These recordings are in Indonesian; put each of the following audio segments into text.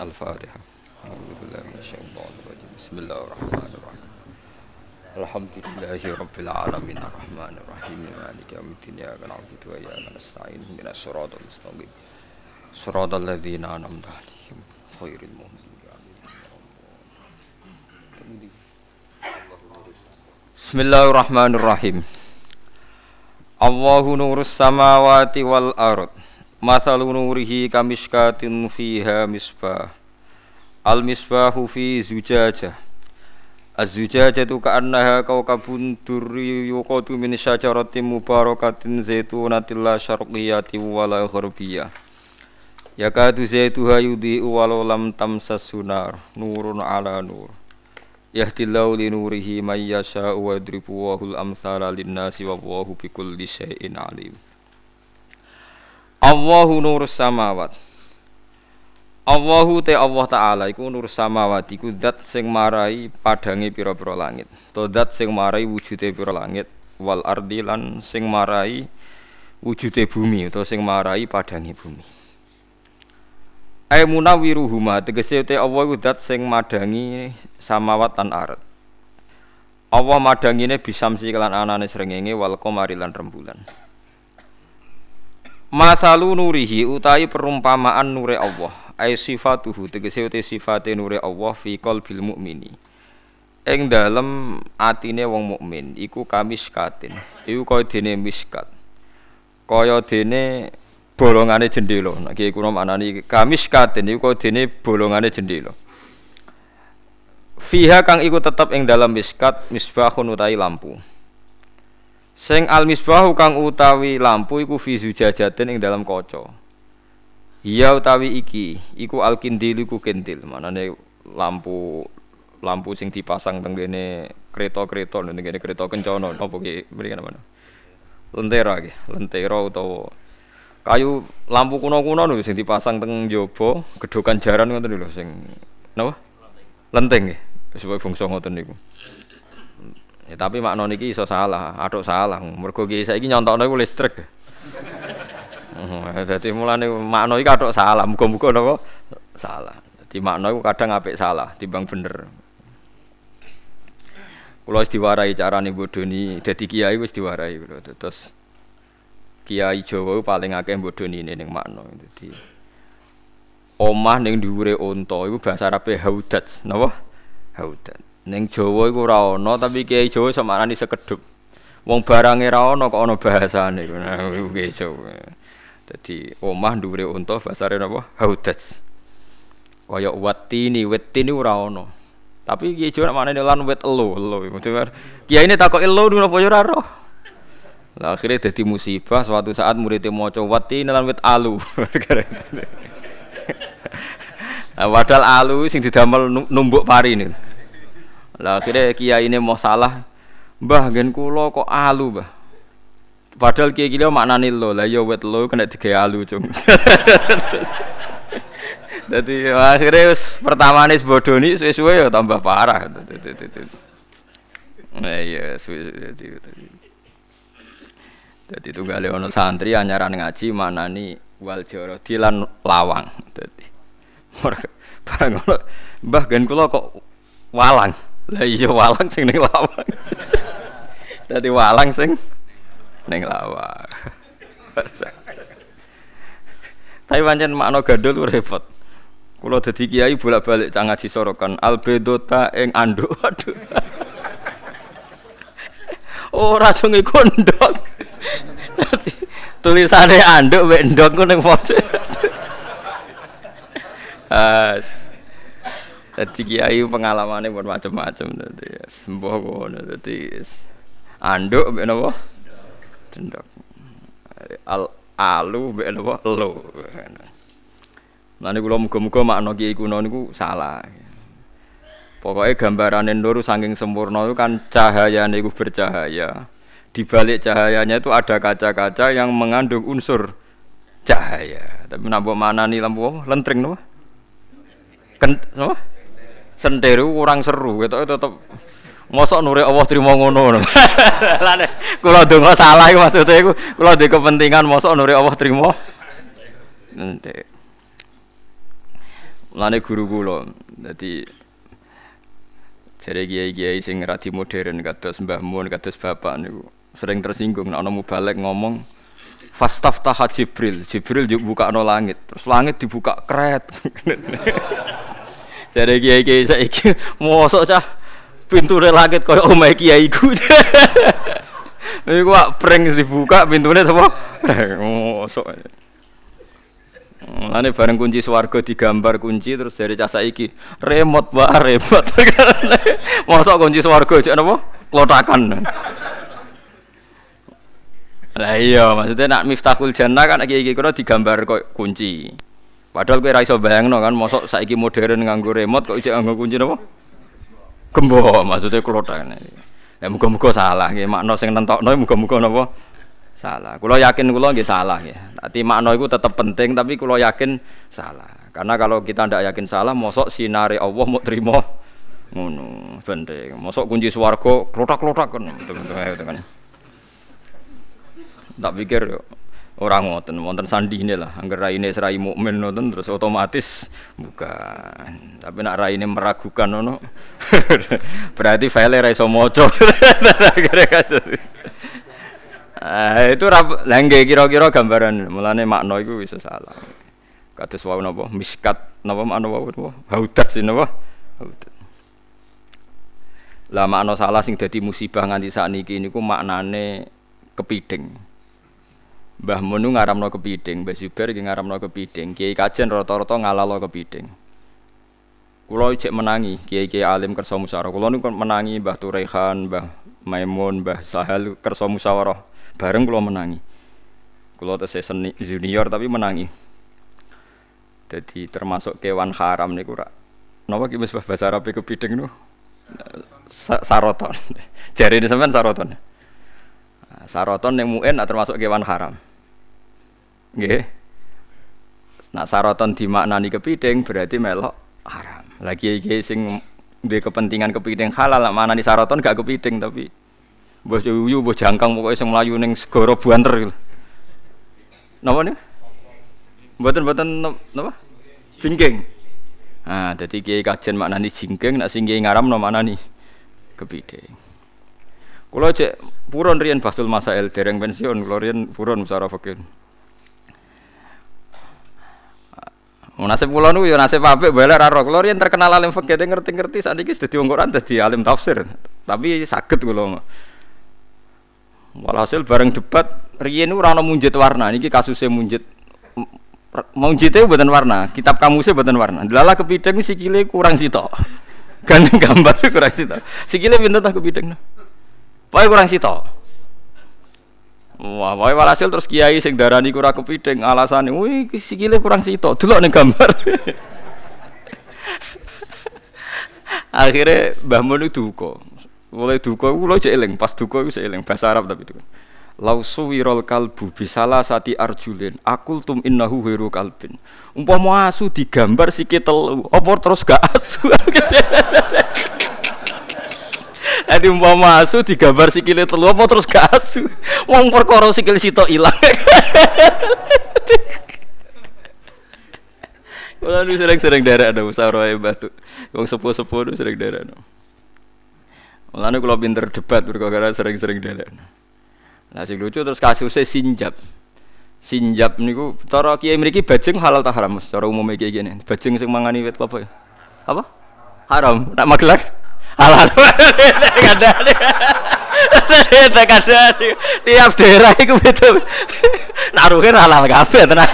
الفاتحة. أعوذ بالله من الشيطان الرجيم. بسم الله الرحمن الرحيم. الحمد لله رب العالمين. الرحمن الرحيم. مالك يوم الدين. إياك نعبد وإياك نستعين. من الصراط المستقيم. صراط الذين أنعمت عليهم. غير المؤمنين بسم الله الرحمن الرحيم. الله نور السماوات والأرض. Mathalu nurihi kamishkatin fiha misbah. Al misbahu fi zujajah. Az-zujajatu ka'annaha kawkabun durri yuqadu min syajaratin mubarakatin zaitunatin la syarqiyatin wala gharbiyah. Yakadu zaituha yudhi'u walau lam tamsas sunar nurun ala nur. Yahdillahu li nurihi may yasha'u wa yadribu wahul amthala linnasi wa wallahu bikulli syai'in alim. Allahu nurus samawat. Allahu te Allah taala iku nur samawat iku zat sing marai padange pira-pira langit. To zat sing marai wujude pira langit wal ardi lan sing marai wujude bumi utawa sing marai padange bumi. Ai munawiruhuma tegese te Allah iku zat sing madangi samawat lan ard. Allah madangine bisamsi kelan anane srengenge wal qamari lan rembulan. Masalu nurihi utawi perumpamaan nure Allah. Ai sifatuhu tegese uti sifate nure Allah fi qalbil mukmini ing dalem atine wong mukmin iku kamiskatin iku kaya dene miskat. Kaya dene bolongane jendela. Nek iki kuna maknani kamiskatin iku kaya dene bolongane jendela. Fiha kang iku tetep ing dalam miskat misbahun utawi lampu Sing al misbahu kang utawi lampu iku fi zujajatin ing dalam kaca. Iya utawi iki iku al kindil iku kentil, manane lampu lampu sing dipasang teng kene kereta-kereta ning kene kereta kencana apa ki mriki mana. Lentera ki, lentera utawa kayu lampu kuno-kuno lho sing dipasang teng njaba gedhokan jaran ngoten lho sing napa? Lenteng nggih. Sebab fungsi ngoten niku. Ya, tapi makna niki iso salah, atuk salah. Mergo ki saiki nyontokno iku listrik. Dadi mulane makna iki atuk salah, muga-muga napa salah. Dadi makna iku kadang apik salah timbang bener. Kula wis diwarai carane bodoni dadi kiai wis diwarai kula. Terus kiai Jawa paling akeh bodoni ning makna. Dadi omah ning dhuwure unta iku bahasa Arabe haudat, napa? Haudat. Ning Jawa iku ora ana, tapi Kiai Jawa semaknani sekedhup. Wong barange ra ana kok ana bahasane. Nah, iku Kiai Jawa. Dadi omah dhuwure unta basare napa? Haudat. Kaya watini, wetini ora ana. Tapi Kiai Jawa maknane lan wet elo, elo. Kiai ini takok elo napa ya ora roh. Lah akhirnya dadi musibah suatu saat muridnya maca watini lan wet alu. Nah, padahal alu sing didamel numbuk pari nih. Lah akhirnya kiai ini mau salah, mbah gen kulo kok alu mbah. Padahal kiai kiai maknani lo, lah ya wet lo kena tiga alu cung. Jadi akhirnya pertama nih bodoni suwe-suwe ya tambah parah. Nah iya suwe jadi jadi tunggale ono santri anyaran ngaji manani wal joro dilan lawang. Jadi barang ono kulo kok walang. Lah iya walang sing ning lawang. Dadi walang sing ning lawang. Tapi pancen makna gandul repot. Kula dadi kiai bolak-balik cang ngaji sorokan albedota ing anduk. Waduh. Ora oh, cung iku ndok. Tulisane anduk mek ndok ku ning pojok. As. Dadi kiai pengalamannya pun macam-macam dadi sembuh ngono dadi anduk mbek napa? Dendok. Al alu mbek napa? Lo. Lane kula muga-muga makna kiai kuno niku salah. Pokoknya gambaran nur saking sempurna itu kan cahayanya itu bercahaya. Di balik cahayanya itu ada kaca-kaca yang mengandung unsur cahaya. Tapi nambah mana nih lampu? Lentring apa? Ken, apa? Senteru kurang seru, gitu tetep Mosok nure Allah terima ngono. Lane kula donga salah iku maksude iku kula ndek kepentingan mosok nure Allah terima. Ente. Mulane guru kula. Dadi jare kiai-kiai sing radi modern kados Mbah Mun, kados bapak niku sering tersinggung nek ana mubalek ngomong Fastaftah Jibril, Jibril juga buka no langit, terus langit dibuka kret. Jadi kiai kiai saiki mosok cah pintu langit kau omai kiai ku. Ini gua prank dibuka pintunya semua, mosok. Lane bareng kunci swarga digambar kunci terus dari casa iki remote wah remote. Mosok kunci swarga cek napa? Klotakan. Lah iya, maksudnya nak miftahul jannah kan iki-iki kira digambar kok kunci. Padahal kowe ra iso bayangno kan mosok saiki modern nganggo remote kok isih nganggo kunci napa? Gembo, maksudnya klotakan. Ya muga-muga salah nggih makna sing nentokno muga-muga napa? salah. Kulo yakin kulo nggih salah ya. Nanti makna itu tetap penting tapi kulo yakin salah. Karena kalau kita ndak yakin salah, mosok sinare Allah mau terima ngono. Penting. Mosok kunci swarga klotak-klotak kan. Tak pikir yo orang ngoten wonten sandi ini lah. Angger raine serai mukmin ngoten terus otomatis bukan. Tapi nak raine meragukan ngono berarti file ra iso Ah, itu rap lengge kira-kira gambaran. Mulane makna iku bisa salah. Kados wau napa? Miskat napa makna wau? Napa haudat sih napa? Haudat. Lah makna salah sing dadi musibah nganti sakniki niku maknane kepiding. Mbah Munu ngaramno kepiding, Mbah Zubair iki ngaramno kepiding, Kiai Kajen rata-rata ngalalo kepiding. Kulo cek menangi kiai-kiai alim kersa musyawarah. Kulo niku menangi Mbah Turaihan, Mbah Maimun, Mbah Sahal kersa musyawarah bareng kalau menangi kalau tesih seni junior tapi menangi jadi termasuk kewan haram nih kurang Napa ki bahasa Arab kepiting nu saroton. Jari ini sampean saroton. Nah, saroton yang muen termasuk kewan haram. Nggih. Nah saroton dimaknani kepiting berarti melok haram. Lagi iki sing duwe kepentingan kepiting halal mana di saroton gak kepiting tapi Mbah yuyu, mbah jangkang pokoknya sing mlayu ning segara buanter gitu. Napa nih? Mboten-mboten napa? Jingking. Nah, dadi kiai kajen maknani jingking, nak sing kiai ngaramno maknani kepide. Kula cek puron riyen Basul Masail dereng pensiun, kula riyen puron musara fikih. Nasib kula niku ya nasib apik bae ra terkenal alim fikih ngerti-ngerti sakniki dadi wong Quran dadi alim tafsir. Tapi saged kula Walhasil bareng debat riyen ora ana munjit warna. Niki kasusnya munjit munjite buatan warna, kitab kamusnya buatan warna. Delala kepideng sikile kurang sitok. Gandeng gambar kurang sitok. Sikile pinter tak kepideng. Pokoke kurang sitok. Wah, wae walhasil terus kiai sing darani kurang kepideng alasane, "Wih, sikile kurang sitok." Delok ning gambar. Akhirnya Mbah Mun duka. Mulai duka kula cek eling, pas duka iku eling bahasa Arab tapi itu. Lau suwirol kalbu bisalah sati arjulin akul tum innahu heru kalbin. Umpama asu digambar sikit telu, apa terus gak asu? Adi umpama asu digambar sikile telu, apa terus gak asu? Wong perkara sikil sitok ilang. Kalau sering-sering daerah ada usaha roy batu, wong sepuh-sepuh sering daerah. No. Mulane kula pinter debat perkara sering-sering delen. Nah sing lucu terus kasusnya sinjab. Sinjab niku cara kiai mriki bajing halal ta haram? Cara umumnya kiai gini. Bajing sing mangani wit apa ya? Apa? Haram. Nak magelar? Halal. Kada. Kada. Tiap daerah iku beda. Naruhe halal kabeh tenan.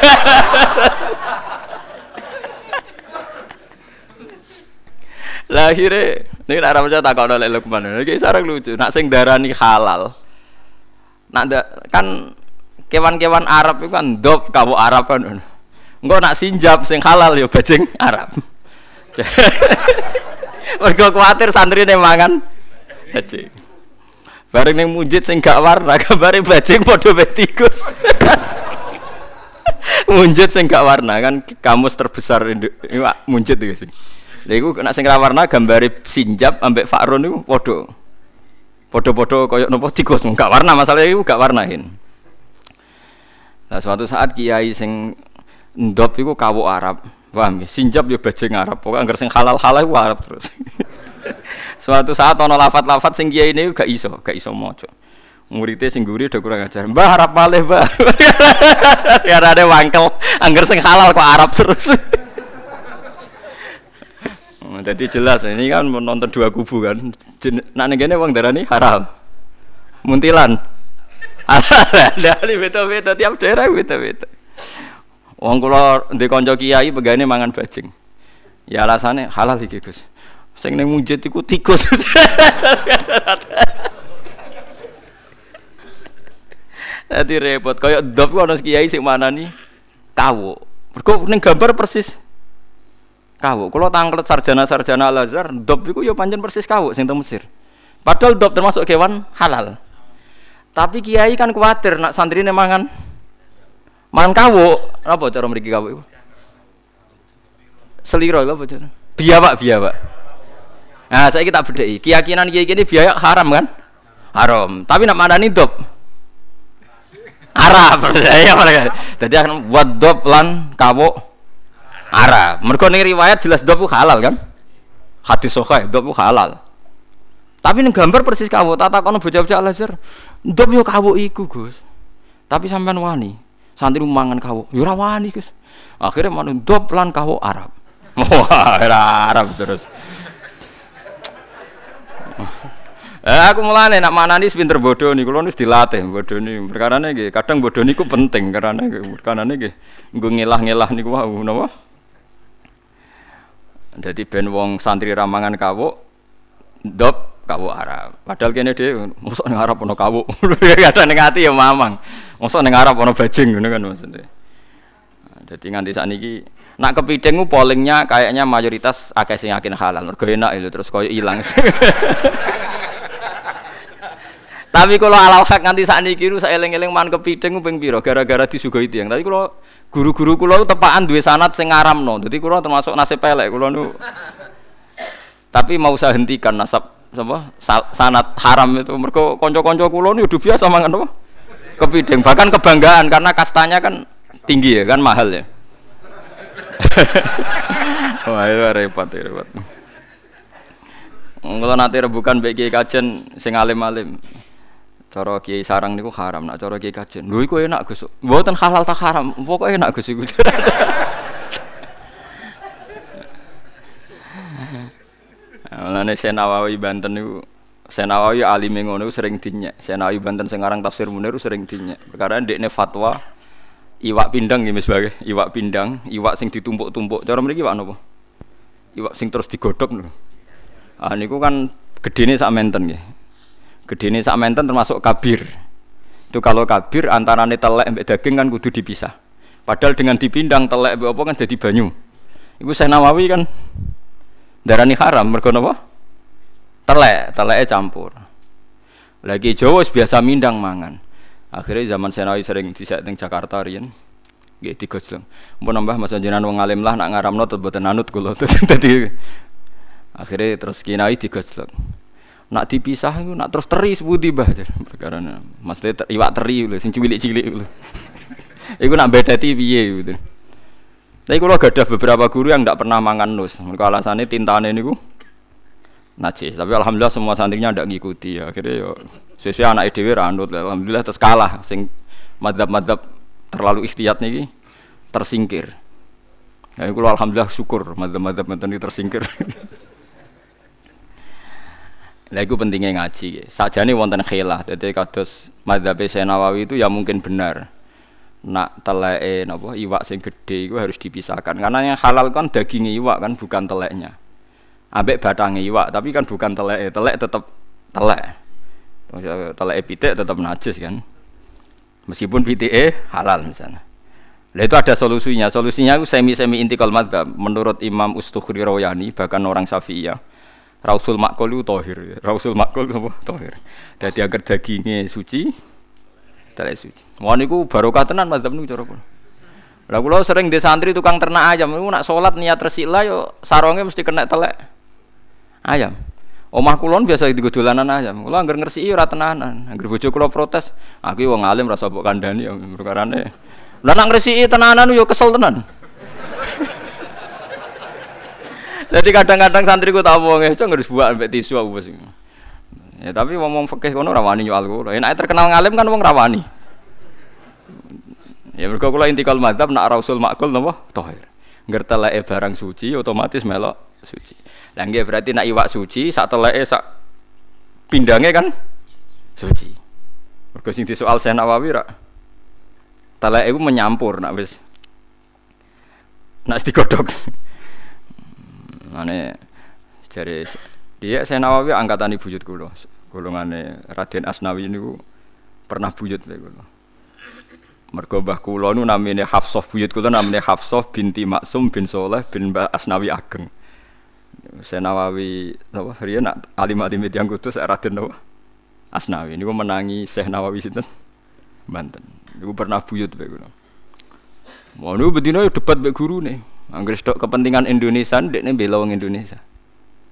Lah akhirnya ini nak ramadhan tak kau oleh Lukman. Ini sarang lucu. Nak sing darani halal. Nak da, kan kewan-kewan Arab itu kan dop kau Arab kan. Enggak nak sinjab sing halal ya bajing Arab. Mergo kuatir santri nih mangan bajing. Bareng ning mujid sing gak warna gambare bajing padha tikus. munjid sing gak warna kan kamus terbesar ini munjid iki sing. Lha iku nek sing warna gambare sinjab ambek fakron niku padha. Padha-padha kaya napa tikus gak warna masalah iku gak warnain. Nah suatu saat kiai sing ndop iku kawuk Arab. Paham ya? Sinjab ya bajing Arab. Pokoknya anggar sing halal-halal ku Arab terus. Suatu saat ono lafat-lafat sing kiai ini gak iso, gak iso maca. Muridnya sing guri udah kurang ajar. Mbah Arab malih, Mbah. ya ada wangkel, anggar sing halal kok Arab terus. Oh, jadi jelas ini kan menonton dua kubu kan. Nak negene wong darani haram. Muntilan. Dari beda-beda tiap daerah beda-beda. Wong kula ndek kanca kiai pegane mangan bajing. Ya alasannya halal iki Gus. Sing ning mujid iku tikus. Dadi repot kaya dop ana kiai sing manani kawu. Mergo ning gambar persis kawu. Kalau tangklet sarjana-sarjana Al Azhar, dop itu ya panjang persis kawu sing teng Mesir. Padahal dop termasuk kewan halal. Tapi kiai kan khawatir nak santri mangan mangan kawu. Apa cara mriki kawu itu? Seliro apa cara? Biawak, biawak. Nah, saya kita bedai. Keyakinan kiai ini biaya haram kan? Haram. Tapi nak mana nih dop? Arab. Ya mereka. Jadi akan buat dop lan kawu Arab. Mereka ning riwayat jelas dopu halal kan? Hadis sahih dopu halal. Tapi ning gambar persis kawu tata kono bocah-bocah Al-Azhar. Dop yo kawu iku, Gus. Tapi sampean wani. Santri mangan kawu. Yo ora wani, Gus. Akhirnya manut dop lan kawu Arab. Wah, Arab terus. Eh, aku mulane nak manani pinter bodoh nih, kalau nih dilatih bodoh nih. Perkara nih, kadang bodoh nih penting karena perkara nih, gue ngilah-ngilah nih, wow, nawa. Jadi ben wong santri ramangan kawu dop kawu Arab. Padahal kene dhewe mosok ning Arab ana kawu. Kadang ning ati ya mamang. Mosok ning Arab ana bajing ngono kan maksudnya. Jadi nganti saat ini nak kepiting ku pollingnya kayaknya mayoritas akeh sing yakin halal. Mergo enak itu terus koyo ilang. Tapi kalau alal hak nganti saat ini saya eling-eling man kepiting ping piro gara-gara disugoi tiang. Tapi kalau guru-guru kulo tepaan dua sanat sing no. Jadi kulo termasuk nasib pelek kulo nu. Tapi mau saya hentikan nasab apa sanat haram itu mereka konco-konco kulo nu udah biasa mangan apa kepiting bahkan kebanggaan karena kastanya kan tinggi ya kan mahal ya wah itu repot ya repot kalau nanti rebukan bagi kajian sing alim-alim Cara kiai sarang niku haram, nak cara kiai kajen. Lho iku enak Gus. Mboten halal tak haram, pokoke enak Gus. Mulane Senawawi Banten niku Senawawi alim ngono sering dinyek. Senawawi Banten sing tafsir Munir sering dinyek. Perkara ndekne fatwa iwak pindang nggih sebagai iwak pindang, iwak sing ditumpuk-tumpuk. Cara mriki iwak napa? Iwak sing terus digodhog niku. Ah niku kan gedene sak menten nggih. Gedene sak menten termasuk kabir. Itu kalau kabir antara telek mbek daging kan kudu dipisah. Padahal dengan dipindang telek mbek apa kan jadi banyu. Iku saya Nawawi kan darani haram mergo? Telek, teleke campur. Lagi Jawa biasa mindang mangan. Akhirnya zaman Senawi sering disek teng Jakarta riyen. Nggih digojlong. Mpun nambah masa jenengan wong alim lah nak ngaramno boten anut kula. Dadi akhirnya terus kinai digojlong nak dipisah itu nak terus teri sebudi bah perkara maksudnya ter, iwak teri lho sing cilik-cilik lho iku nak bedati piye gitu tapi kalau gak ada beberapa guru yang tidak pernah mangan nus mereka alasannya tintane niku najis tapi alhamdulillah semua santrinya tidak ngikuti ya akhirnya yo sesuai anak edw ranut alhamdulillah terus kalah sing madhab-madhab terlalu ikhtiyat nih tersingkir ya kalau alhamdulillah syukur madhab-madhab ini tersingkir Lah iku pentingnya ngaji. Sajane wonten khilaf. Dadi kados mazhab Nawawi itu ya mungkin benar. Nak teleke napa iwak sing gede itu harus dipisahkan. Karena yang halal kan daging iwak kan bukan teleknya. Ambek batangnya iwak, tapi kan bukan telek. Telek tetap telek. Telek pitik tetap najis kan. Meskipun pitik halal misalnya. Lah itu ada solusinya. Solusinya itu semi-semi intikal mazhab menurut Imam Ustukhri Rawayani bahkan orang Syafi'iyah Rausul makul itu tohir. Rausul makul apa? Tohir. Jadi agar dagingnya suci, tidak suci. Wah niku barokah tenan mazhab niku cara. Lah kula sering di santri tukang ternak ayam niku nak salat niat resila yo sarongnya mesti kena telek ayam. Omah kulon biasa di dolanan ayam. Kula anggar ngresiki ora tenanan. Anggar bojo kula protes, aku wong alim rasa mbok kandhani ya perkarane. Lah nak ngresiki tenanan yo kesel tenan. Jadi kadang-kadang santri ku tau wong itu ngurus buat ambek tisu aku wis. Ya tapi ngomong fikih kono rawani nyual kula. Enak terkenal ngalim kan wong rawani. Ya mergo kula intikal madzhab nak rasul makul napa? Tahir. Ngerteleke barang suci otomatis melok suci. Lah nggih berarti nak iwak suci sak teleke sak pindange kan suci. Mergo sing disoal Syekh Nawawi rak teleke iku menyampur nak wis nak digodhog. Mane jare dia saya Nawawi angkatan ibu buyut kula. Golongane Raden Asnawi niku pernah buyut lho kula. Mergo mbah kula nu namine Hafsah buyut kula namine Hafsah binti Maksum bin Soleh bin Mbah Asnawi Ageng. Saya Nawawi napa riyen alim alim yang kudus Raden napa Asnawi niku menangi Syekh Nawawi sinten Banten. Niku pernah buyut lho kula. Mau niku bedino debat mbek guru nih. Angger stok kepentingan Indonesia ndekne bela wong Indonesia.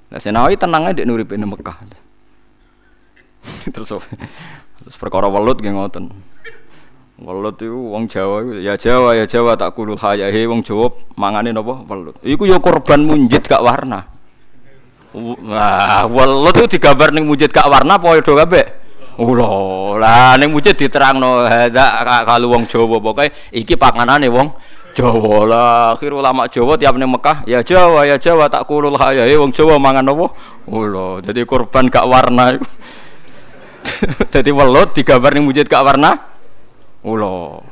Lah Senawi tenang aja nurip ning Mekah. terus terus perkara welut nggih ngoten. Welut itu wong Jawa ya Jawa ya Jawa tak kulul hayahe wong Jawa mangane napa welut. Iku ya korban munjid gak warna. Wah, welut itu digambar ning munjid gak warna padha kabeh. Ulo, lah ning munjid diterangno hadza kalau wong Jawa pokoke iki panganane wong Jawa lah, akhir ulama Jawa tiap ning Mekah, ya Jawa, ya Jawa tak kulul ya wong Jawa mangan apa? Ulo, jadi korban gak warna. jadi welut digambar ning mujid gak warna. Ulo.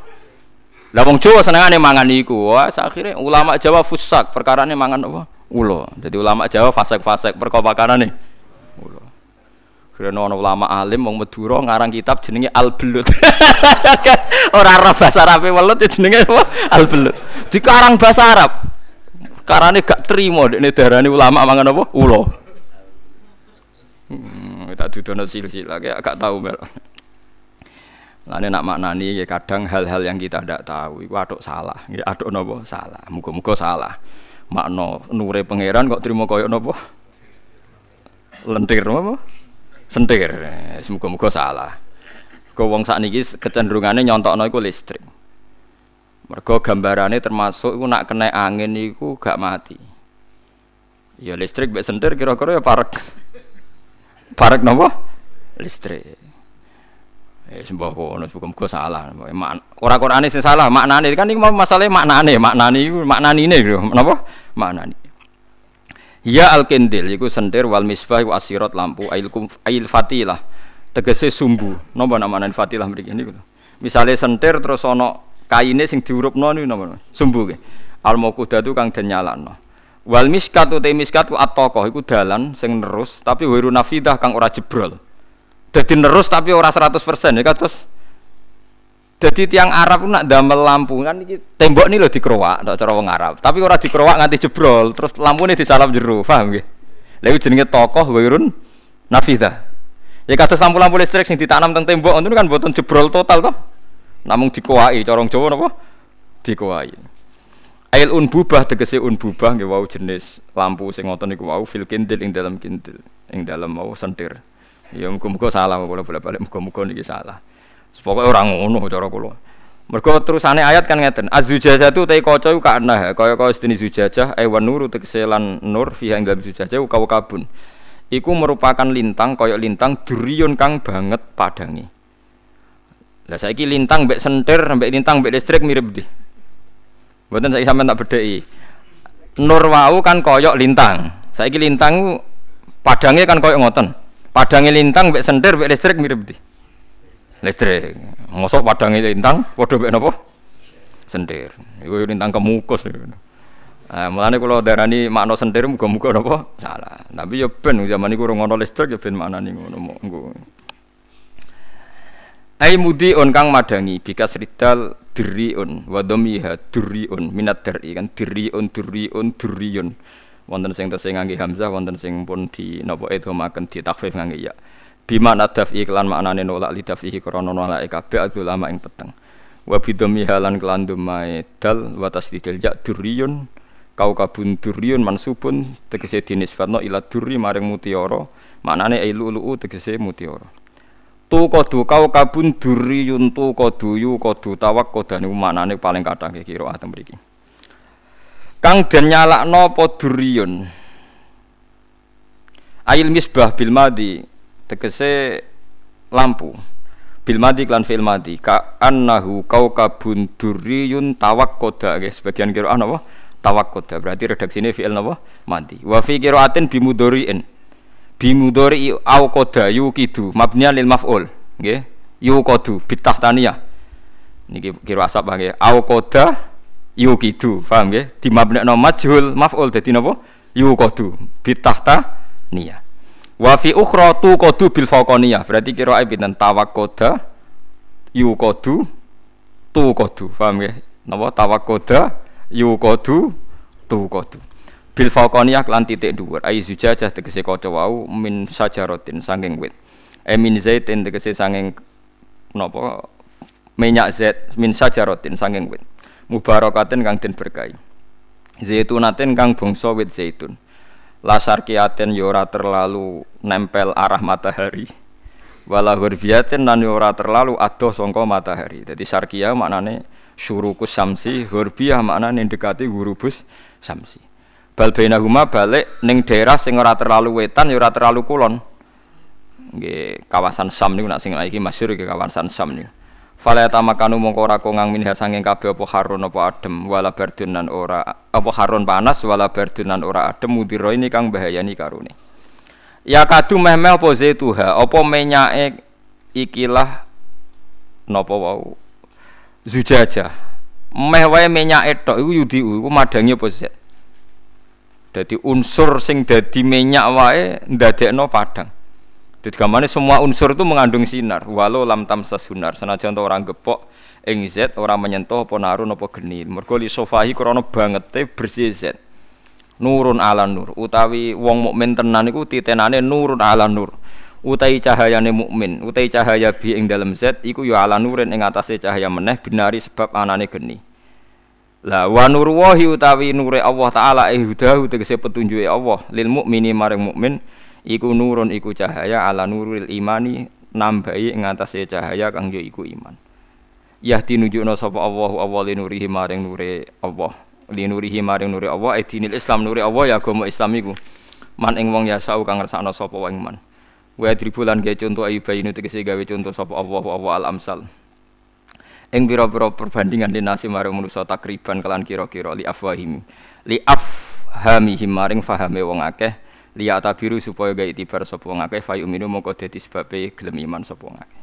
Lah wong Jawa senengane mangan iku. Wah, akhirnya ulama Jawa fusak perkarane mangan apa? Ulo. Jadi ulama Jawa fasek-fasek perkara pakanane. Ulo. Karena ono ulama alim wong Madura ngarang kitab jenenge Al Belut. Ora ora bahasa Arab welut ya jenenge apa? Al Belut. Dikarang bahasa Arab. Karane gak trimo dekne darani ulama mangan apa? Ulo. Hmm, tak dudono silsilah kayak gak tahu mel. Lane nak maknani ya kadang hal-hal yang kita tidak tahu iku atuk salah. Ya atuk napa? Salah. Muga-muga salah. Makna nure pangeran kok trimo koyo napa? Lentir napa? sentir. Semoga-moga salah. Kau wong sakniki kecenderungane nyontokno iku listrik. Mergo gambarane termasuk iku nak kena angin iku gak mati. Ya listrik mbek sentir kira-kira ya parek. Parek napa? Listrik. Eh sembah kono muga-muga salah. Ora Qur'ane sing salah, maknane kan iki masalahnya maknane, maknane iku maknanine lho. Napa? Maknane. Ya al kendil iku sentir wal misbah wa asirat lampu ail ail fatilah tegese sumbu napa namane fatilah mriki niku misale sentir terus ana kaine sing diurupno niku sumbu ke al maqudatu kang den nyalano wal miskat te miskat ku atoko iku dalan sing nerus tapi wiru nafidah kang ora jebrol dadi nerus tapi ora 100% ya kados jadi tiang Arab nak damel lampu kan iki tembok ini loh dikerowak, tak cara wong Arab. Tapi ora dikerowak nganti jebrol, terus lampu ini disalam jeru, nggih? Lha jenenge tokoh wirun nafidah. Ya kados lampu-lampu listrik sing ditanam teng tembok itu kan boten jebrol total toh. Namung dikuwai, corong Jawa napa? Dikuwai. Ail unbubah tegese unbubah nggih wau jenis lampu sing ngoten niku wau fil kindil ing dalam kindil, ing dalam mau sentir. Ya muga-muga salah kula bolak-balik muga-muga niki salah. Pokoke ora ngono cara kula. Mergo terusane ayat kan ngeten, azujajah tu tai kaca iku kana kaya kaya sedene zujajah ewan nur tegese lan nur fiha ing dalem zujajah kau kabun. Iku merupakan lintang kaya lintang duriun kang banget padangi. Lah saiki lintang mbek sentir mbek lintang mbek listrik mirip di. Mboten saiki sampean tak bedheki. Nur wau kan koyok lintang. Saiki lintang padangnya kan koyok ngoten. Padangnya lintang mbek sentir mbek listrik mirip di listrik. Ngosok padang lintang padha mek napa? Sentir iku lintang kemukus Nah, mulane kula darani makna sentir muga-muga napa? Salah. Tapi ya ben zaman iku ora ngono listrik ya ben maknane ngono monggo. Ai on kang madangi bikas ridal diriun wa dhamiha duriun minat dari kan diriun duriun duriun wonten sing tesih ngangge hamzah wonten sing pun di napa idhamaken di takfif ngangge ya. Bima nadaf iklan maknane nolak lidaf iki krana nolak kabeh azulama ing peteng. Wa bidhami halan kelan dumae dal wa tasdidil ya duriyun kau kabun duriyun mansubun tegese dinisbatno ila duri maring mutiara maknane ailu lu tegese mutiara. Tu kodu kau kabun duriyun tu kodu yu kodu tawak kodane maknane paling kathah kira atem mriki kang den nyalakno apa duriyun? Ail misbah bil madi tegese lampu. Bil madi klan fil madi. Ka annahu kaukabun durriyun tawakkoda. Guys sebagian kira apa? Tawakkoda. Berarti redaksine fi'il napa? Madi. Wa fi qiraatin bimudhari'in bimudhari au qada yuqidu mabniyan lil maf'ul. Nggih. Yuqadu bitahtaniyah niki kira asap nggih. Au qada yuqidu paham nggih dimabnekno majhul maf'ul dadi napa yuqadu bitahta niyah Wa fi ukhra tu qadu bil faqaniyah. Berarti kira pinten tawakkoda yu qadu tu qadu. Paham ya? Napa tawakkoda tu qadu. Bil faqaniyah lan titik dhuwur. Ai zujajah tegese kaca wau min sajaratin sanging wit. E min zaitin tegese sanging napa minyak zait min sajaratin sanging wit. Mubarakatin kang den berkahi. Zaitunatin kang bangsa wit zaitun. Lasar kiaten yora ya terlalu nempel arah matahari. Wala hurbiatin nan yora ya terlalu adoh songko matahari. Jadi sarkia maknane syurukus samsi hurbiyah maknane dekati gurubus samsi. Bal bainahuma balik ning daerah sing ora terlalu wetan ya ora terlalu kulon. Nggih kawasan Sam niku nak sing iki masyhur iki kawasan Sam niku Fala tamakanu mongko ora kongang minha sanging kabeh apa harun apa adem wala berdunan ora apa harun panas wala berdunan ora adem mudira ini kang bahayani karune. Ya kadu mehmel apa zaituha apa menyake ikilah napa wau zujaja. Meh wae menyake tok iku yudi iku madangi apa zat. Dadi unsur sing dadi minyak wae ndadekno padang. Jadi gamane semua unsur itu mengandung sinar. Walau lam tamsa sunar. Senajan orang gepok ing zat orang menyentuh apa narun apa geni. Mergo li sofahi krana bangete bersih zat. Nurun ala nur. Utawi wong mukmin tenan iku titenane nurun ala nur. Utai cahayane mukmin, utai cahaya bi ing dalam zat iku ya ala nurin ing atase cahaya meneh binari sebab anane geni. Lah wa nur wahi utawi nure Allah taala eh hudahu tegese petunjuke Allah lil mukmini maring mukmin iku nurun iku cahaya ala nuril imani nambahi ing atase cahaya kang ya iku iman. Yahdi nunjukna sapa Allahu Allah li nurihi maring nure Allah. Li nurihi maring nure Allah dinil Islam nure Allah ya agama Islam iku. Man ing wong ya sau kang ngersakno sapa wong iman. Wa dribulan ge contoh ayu bayinu tegese gawe contoh sapa Allah Allah al amsal. Ing pira-pira perbandingan dinasi maring manusa takriban kelan kira-kira li afwahim li afhamihim maring fahame wong akeh liya tabiru supaya gak itibar sapa ngakeh fa yuminu mongko dadi sebabe gelem iman sapa ngakeh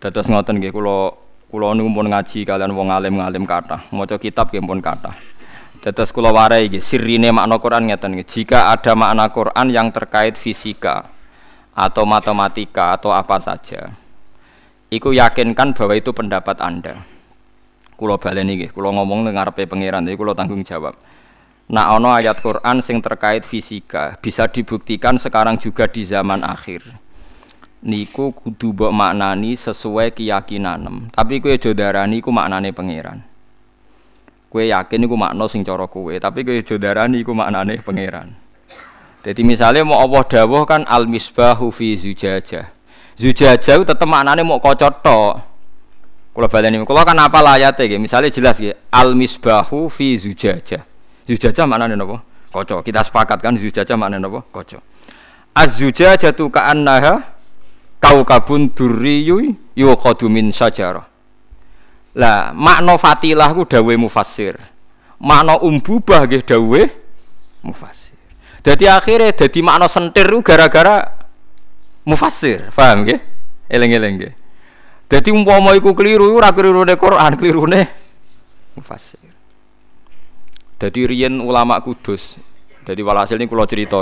dados ngoten nggih kula kula niku pun ngaji kalian wong alim-alim kathah. Maca kitab nggih pun kathah. Dados kula warai iki sirine makna Quran ngeten jika ada makna Quran yang terkait fisika atau matematika atau apa saja iku yakinkan bahwa itu pendapat Anda. Kula baleni nggih kula ngomong ngarepe pangeran jadi kula tanggung jawab Nah, ono ayat Quran sing terkait fisika bisa dibuktikan sekarang juga di zaman akhir. Niku kudu mbok maknani sesuai keyakinan. Tapi kue jodarani ku maknane pangeran. Kue yakin niku makna sing cara kue, tapi kue jodarani ku maknane pangeran. Jadi misalnya mau Allah dawuh kan al misbahu fi zujajah. Zujajah itu tetep maknane mau kocot tok. Kula baleni, kula kan apa ayate nggih. Misale jelas nggih, al misbahu fi zujajah. Zujajah maknane napa? Kaca. Kita sepakat kan zujajah maknane napa? Kaca. Az-zujajatu ka'annaha kaukabun durriyu yuqadu min sajarah. Lah, makna fatilah ku dawe mufassir. Makna umbubah nggih dawe mufassir. Jadi akhirnya jadi makna sentir gara-gara mufassir, paham nggih? Eling-eling nggih. Dadi umpama iku keliru ora kelirune Quran, kelirune mufassir. Jadi riyen ulama kudus. Jadi walhasil ini kulo cerita.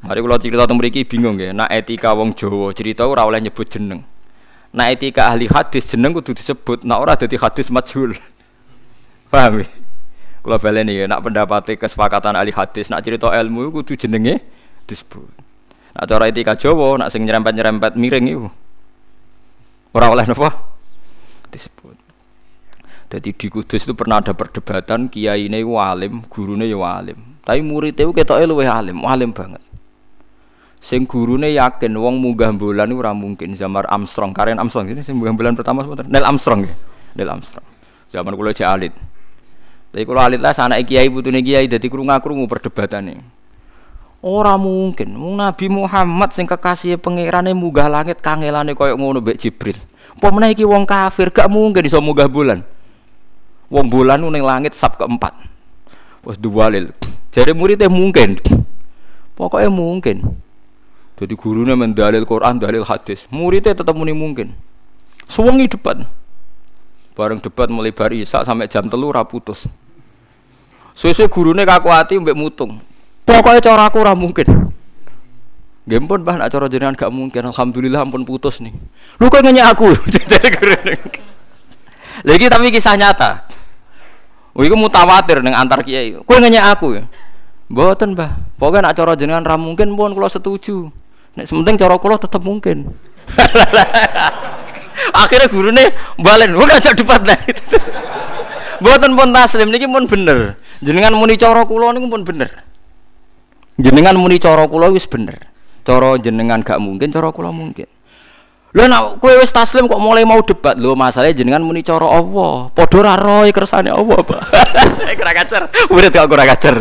Mari kulo cerita tentang mriki bingung ya. Nak etika wong Jawa cerita ora oleh nyebut jeneng. Nak etika ahli hadis jeneng kudu disebut. Nak ora dadi hadis majhul. Paham ya? Kulo baleni ya. Nak pendapat kesepakatan ahli hadis, nak cerita ilmu kudu jenenge disebut. Nak cara etika Jawa, nak sing nyerempet-nyerempet miring iku. Ora oleh napa? Disebut. Jadi di Kudus itu pernah ada perdebatan kiai ini walim, gurunya ya walim. Tapi murid itu kita luwih alim, walim banget. Sing gurune yakin wong munggah bulan itu ora mungkin zaman Armstrong, Karen Armstrong ini sing munggah bulan pertama sebentar. Neil Armstrong ya. Neil Armstrong. Zaman kula cek alit. Tapi kalau alit lah anak kiai putune kiai dadi krungu-krungu perdebatan ini. Ora mungkin. Nabi Muhammad sing kekasih pangerane munggah langit kangelane koyo ngono mbek Jibril. Apa meneh iki wong kafir gak mungkin iso munggah bulan. Wong bulan ning langit sab keempat. Wes duwalil. Jare muridnya mungkin. Pokoknya mungkin. Jadi gurunya mendalil Quran, dalil hadis. Muridnya tetap muni mungkin. Suwengi debat. Bareng debat mulai bar Isa sampai jam telu raputus. Suwe-suwe gurune kaku hati mbek mutung. Pokoknya cara aku ora mungkin. Game pun bah nak cara jenengan gak mungkin. Alhamdulillah ampun putus nih. Lu kok nanya aku? Lagi tapi kisah nyata. Wih, aku mutawatir dengan antar kiai. Kue nanya aku ya. Boten bah. Pokoknya nak cara jenengan ram mungkin pun kalau setuju. Nek sementing cara kulo tetap mungkin. Akhirnya gurunya balen, gue ngajak debat lah. Boten pun taslim niki pun bener. Jenengan muni cara kulo niku pun bener. Jenengan muni cara kula wis bener. Cara jenengan gak mungkin, cara kula mungkin. Lho nek kowe wis taslim kok mulai mau debat lho masalahnya jenengan muni cara Allah. Padha ra roh kersane Allah, Pak. Ora kacer. Murid kok ora kacer.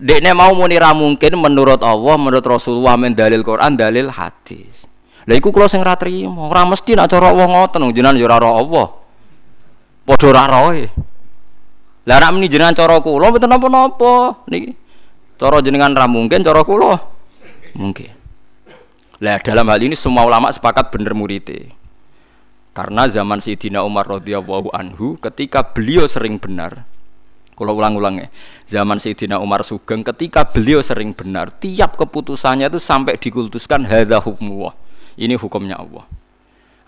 Dekne mau muni ra mungkin menurut Allah, menurut Rasulullah men dalil Quran, dalil hadis. Lah iku kula sing ra trimo. Ora mesti nek cara Allah ngoten jenengan yo ora roh Allah. Padha ra roh. Lah nek muni jenengan cara kula mboten napa-napa niki. Cara jenengan ra mungkin, cara kula mungkin. Lah dalam hal ini semua ulama sepakat bener muridé. Karena zaman Sayyidina Umar radhiyallahu anhu ketika beliau sering benar, kalau ulang-ulang ya, zaman Sayyidina Umar Sugeng ketika beliau sering benar, tiap keputusannya itu sampai dikultuskan hadza hukmullah. Ini hukumnya Allah.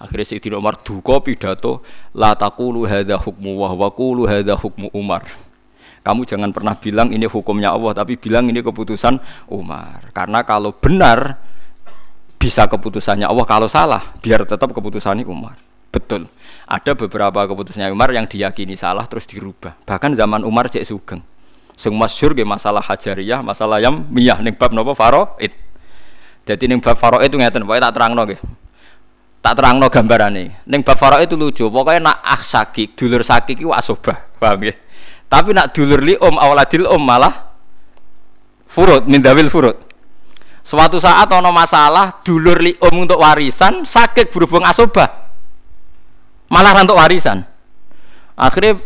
Akhirnya Sayyidina Umar duka pidato la taqulu hadza hukmullah wa qulu hadza hukmu Umar. Kamu jangan pernah bilang ini hukumnya Allah, tapi bilang ini keputusan Umar. Karena kalau benar bisa keputusannya Allah, kalau salah biar tetap keputusannya Umar. Betul. Ada beberapa keputusannya Umar yang diyakini salah terus dirubah. Bahkan zaman Umar cek sugeng. Sing masyhur ge masalah hajariyah, masalah yang miyah ning bab napa faraid. Jadi ning bab faraid itu ngeten, pokoke tak terangno nggih. Tak terangno gambarane. Ning bab faraid itu lucu, pokoknya nak ah sakik, dulur sakik iku asobah. Paham nggih? Tapi nak dulur li om awaladil om malah furut mindawil furut. Suatu saat ono masalah dulur li om untuk warisan sakit berhubung asobah malah untuk warisan. Akhirnya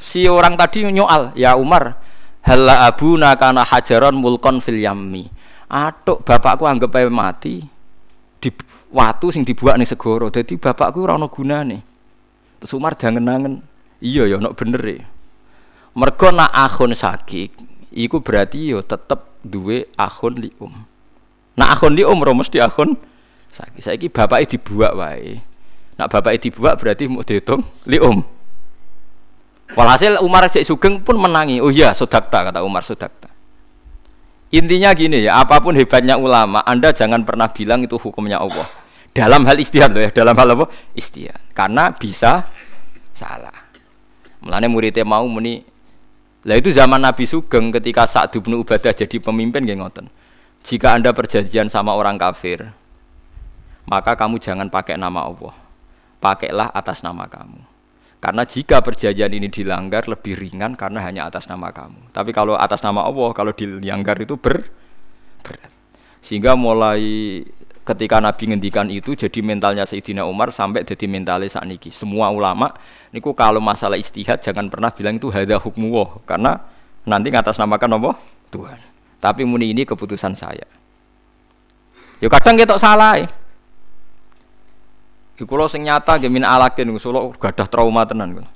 si orang tadi nyoal ya Umar hala abuna kana hajaron mulkon fil yammi. Atuk bapakku anggap aja mati di watu sing dibuat nih segoro. Jadi bapakku ora ono gunane. Terus Umar jangan-jangan iya ya ono bener ya. Mergo nak akhun sakit, iku berarti yo tetep duwe akhun li um. Nak akhun li um ro mesti akhun sakit. Saiki bapake dibuak wae. Nak bapake dibuak berarti mau dihitung li um. Walhasil Umar Cek Sugeng pun menangi. Oh iya, sodakta kata Umar sodakta. Intinya gini ya, apa pun hebatnya ulama, Anda jangan pernah bilang itu hukumnya Allah. Dalam hal istihad loh ya, dalam hal apa? Istihad. Karena bisa salah. Mulane muridnya mau muni lah itu zaman Nabi Sugeng ketika saat bin Ubadah jadi pemimpin nggih ngoten. Jika Anda perjanjian sama orang kafir, maka kamu jangan pakai nama Allah. Pakailah atas nama kamu. Karena jika perjanjian ini dilanggar lebih ringan karena hanya atas nama kamu. Tapi kalau atas nama Allah, kalau dilanggar itu ber berat. Sehingga mulai ketika Nabi ngendikan itu jadi mentalnya Sayyidina Umar sampai jadi mentalnya saat niki. Semua ulama niku kalau masalah istihad jangan pernah bilang itu hada hukmu karena nanti ngatasnamakan apa? Tuhan. Tapi muni ini keputusan saya. Ya kadang kita salah. Ya. Lo sing nyata gemin alakin solo gadah trauma tenan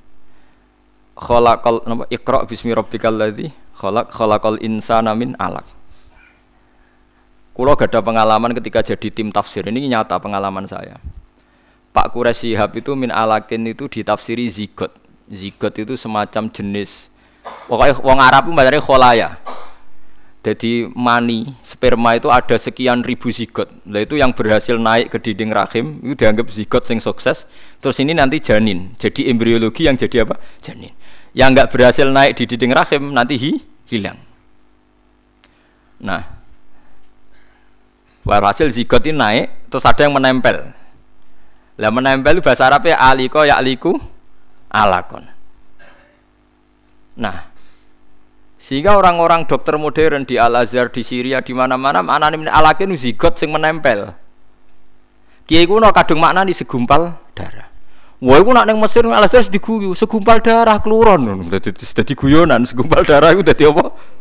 Khalaqal napa Iqra bismi rabbikal ladzi khalaq khalaqal insana min alaq. Kulo gak ada pengalaman ketika jadi tim tafsir ini nyata pengalaman saya. Pak Quraisy Shihab itu min alakin itu ditafsiri zigot. Zigot itu semacam jenis pokoknya wong Arab itu bahasanya kholaya. Jadi mani sperma itu ada sekian ribu zigot. Nah itu yang berhasil naik ke dinding rahim itu dianggap zigot sing sukses. Terus ini nanti janin. Jadi embriologi yang jadi apa? Janin. Yang nggak berhasil naik di dinding rahim nanti hi, hilang. Nah, Walhasil zigot ini naik, terus ada yang menempel. Lah menempel bahasa Arabnya aliko ya aliku alakon. Nah, Sehingga orang-orang dokter modern di Al Azhar, di Syria, di mana-mana maknane alakin zigot sing menempel. Kiai kuno kadung maknani segumpal darah. Wah, iku nak ning Mesir Al Azhar diguyu, segumpal darah keluron. Dadi dadi guyonan segumpal darah itu dadi apa?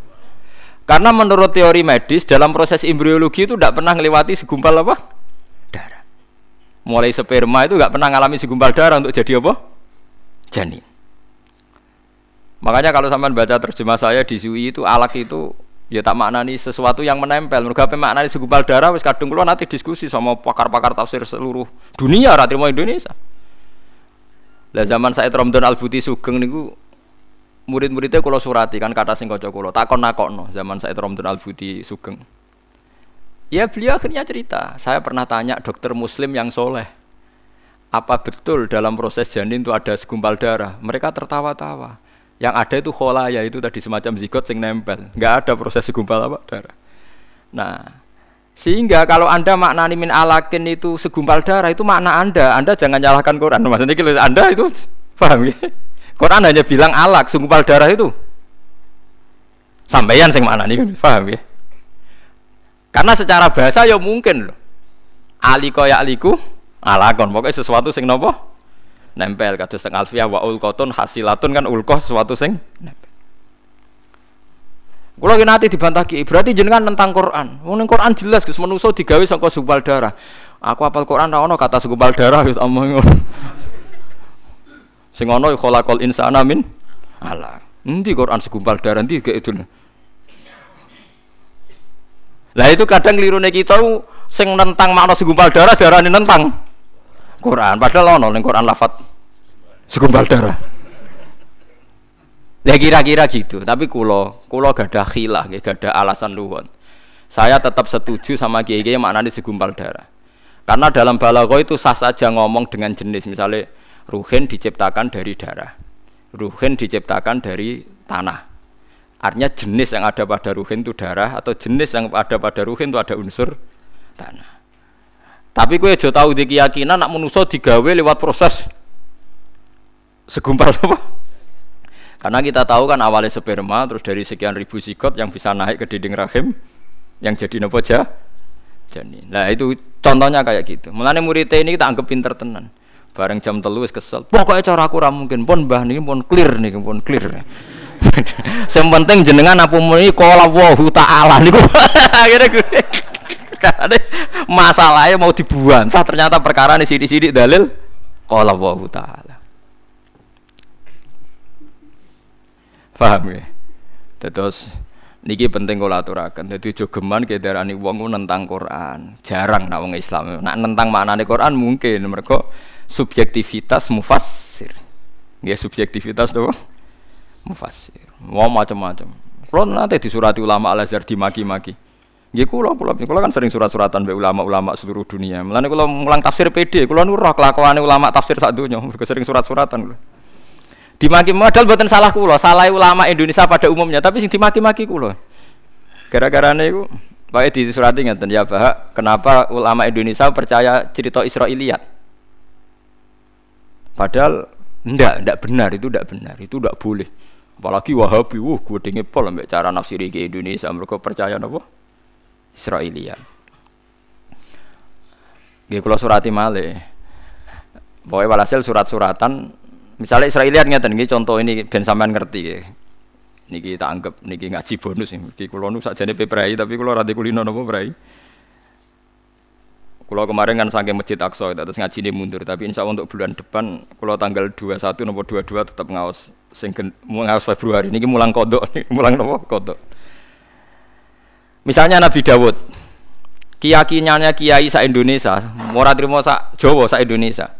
Karena menurut teori medis dalam proses embriologi itu tidak pernah melewati segumpal apa? Darah. Mulai sperma itu nggak pernah mengalami segumpal darah untuk jadi apa? Janin. Makanya kalau sampai baca terjemah saya di Zui itu alak itu ya tak maknani sesuatu yang menempel. Mereka apa maknani segumpal darah wis kadung keluar nanti diskusi sama pakar-pakar tafsir seluruh dunia mau Indonesia. Lah zaman saya Romdon Al Buti Sugeng niku murid-muridnya kalau surati kan kata sing kocok takon nakokno zaman saya Romdon Al Budi Sugeng. Ya beliau akhirnya cerita saya pernah tanya dokter muslim yang soleh apa betul dalam proses janin itu ada segumpal darah? Mereka tertawa-tawa. Yang ada itu khola ya itu tadi semacam zigot sing nempel. Nggak ada proses segumpal apa darah. Nah sehingga kalau anda maknani min alakin itu segumpal darah itu makna anda. Anda jangan nyalahkan Quran. Maksudnya gitu anda itu paham ya Quran hanya bilang alak, segumpal darah itu. Sampaian sing mana nih, paham ya? Karena secara bahasa ya mungkin loh. Aliko ya aliku, alakon. Pokoknya sesuatu sing nopo nempel kados teng alfiah wa ulqatun hasilatun kan ulqah sesuatu sing nempel. Kulo nanti dibantah ki, berarti jenengan tentang Quran. Wong ning Quran jelas Gus manusa digawe saka segumpal darah. Aku apal Quran ra ono kata segumpal darah wis omong Sing ana khalaqal insana min ala. Endi Quran segumpal darah endi gak itu. Lah itu kadang lirune kita sing nentang makna segumpal darah darane nentang Quran padahal ana ning Quran lafat segumpal darah. Ya kira-kira gitu, tapi kulo, kulo gak ada khilah, gak ada alasan luhun. Saya tetap setuju sama kiai-kiai maknanya segumpal darah. Karena dalam balago itu sah saja ngomong dengan jenis, misalnya Ruhin diciptakan dari darah. Ruhin diciptakan dari tanah. Artinya jenis yang ada pada ruhin itu darah atau jenis yang ada pada ruhin itu ada unsur tanah. Tapi kue aja tahu di keyakinan nak menuso digawe lewat proses segumpal apa? Karena kita tahu kan awalnya sperma terus dari sekian ribu zigot yang bisa naik ke dinding rahim yang jadi nopo jah janin. Nah itu contohnya kayak gitu. Mulane murid ini kita anggap pinter tenan. Bareng jam telu wis kesel. Pokoknya cara aku mungkin. Pun mbah niki pun clear niki pun clear. Yang penting jenengan apa muni qala wahu ta'ala niku. Akhirnya gue masalahnya mau dibuang. Entah ternyata perkara ini sidik-sidik dalil qala wahu ta'ala. Paham ya? Terus niki penting kula aturaken. Dadi aja geman kedarani wong nentang Quran. Jarang nak wong Islam. Nak nentang maknane Quran mungkin mereka subjektivitas mufassir. Ya subjektivitas doang mufassir. Mau macam-macam. Kalau nanti disurati ulama Al Azhar dimaki-maki. Ya kula kula kula kan sering surat-suratan be ulama-ulama seluruh dunia. Mulane kula mulang tafsir PD, kula nu roh kelakuane ulama tafsir sak donya, mergo sering surat-suratan kula. Dimaki modal buatan salah kula, salah ulama Indonesia pada umumnya, tapi sing dimaki-maki kula. Gara-gara niku Pak di surati ngeten ya Pak, kenapa ulama Indonesia percaya cerita Israiliyat? Padahal ndak, ndak benar itu ndak benar, itu ndak boleh. Apalagi Wahabi, wah gue dengar pol ambek cara nafsiri ke Indonesia, mereka percaya apa? Israelia. Gak kalau surati male. Pokoknya walhasil surat-suratan, misalnya Israelia ngeten nggih contoh ini ben sampean ngerti ya. Niki tak anggap niki ngaji bonus niki kula nu sakjane peprai tapi kula ra kulino napa. Kulo kemarin kan saking masjid Aqsa terus ngaji ini mundur, tapi insya Allah untuk bulan depan kulo tanggal 21 nomor 22 tetap ngawas sing ngawas Februari ini mulang kodok mulang nopo kodok. Misalnya Nabi Dawud, keyakinannya kiai sa Indonesia, mora terima sa Jawa sa Indonesia.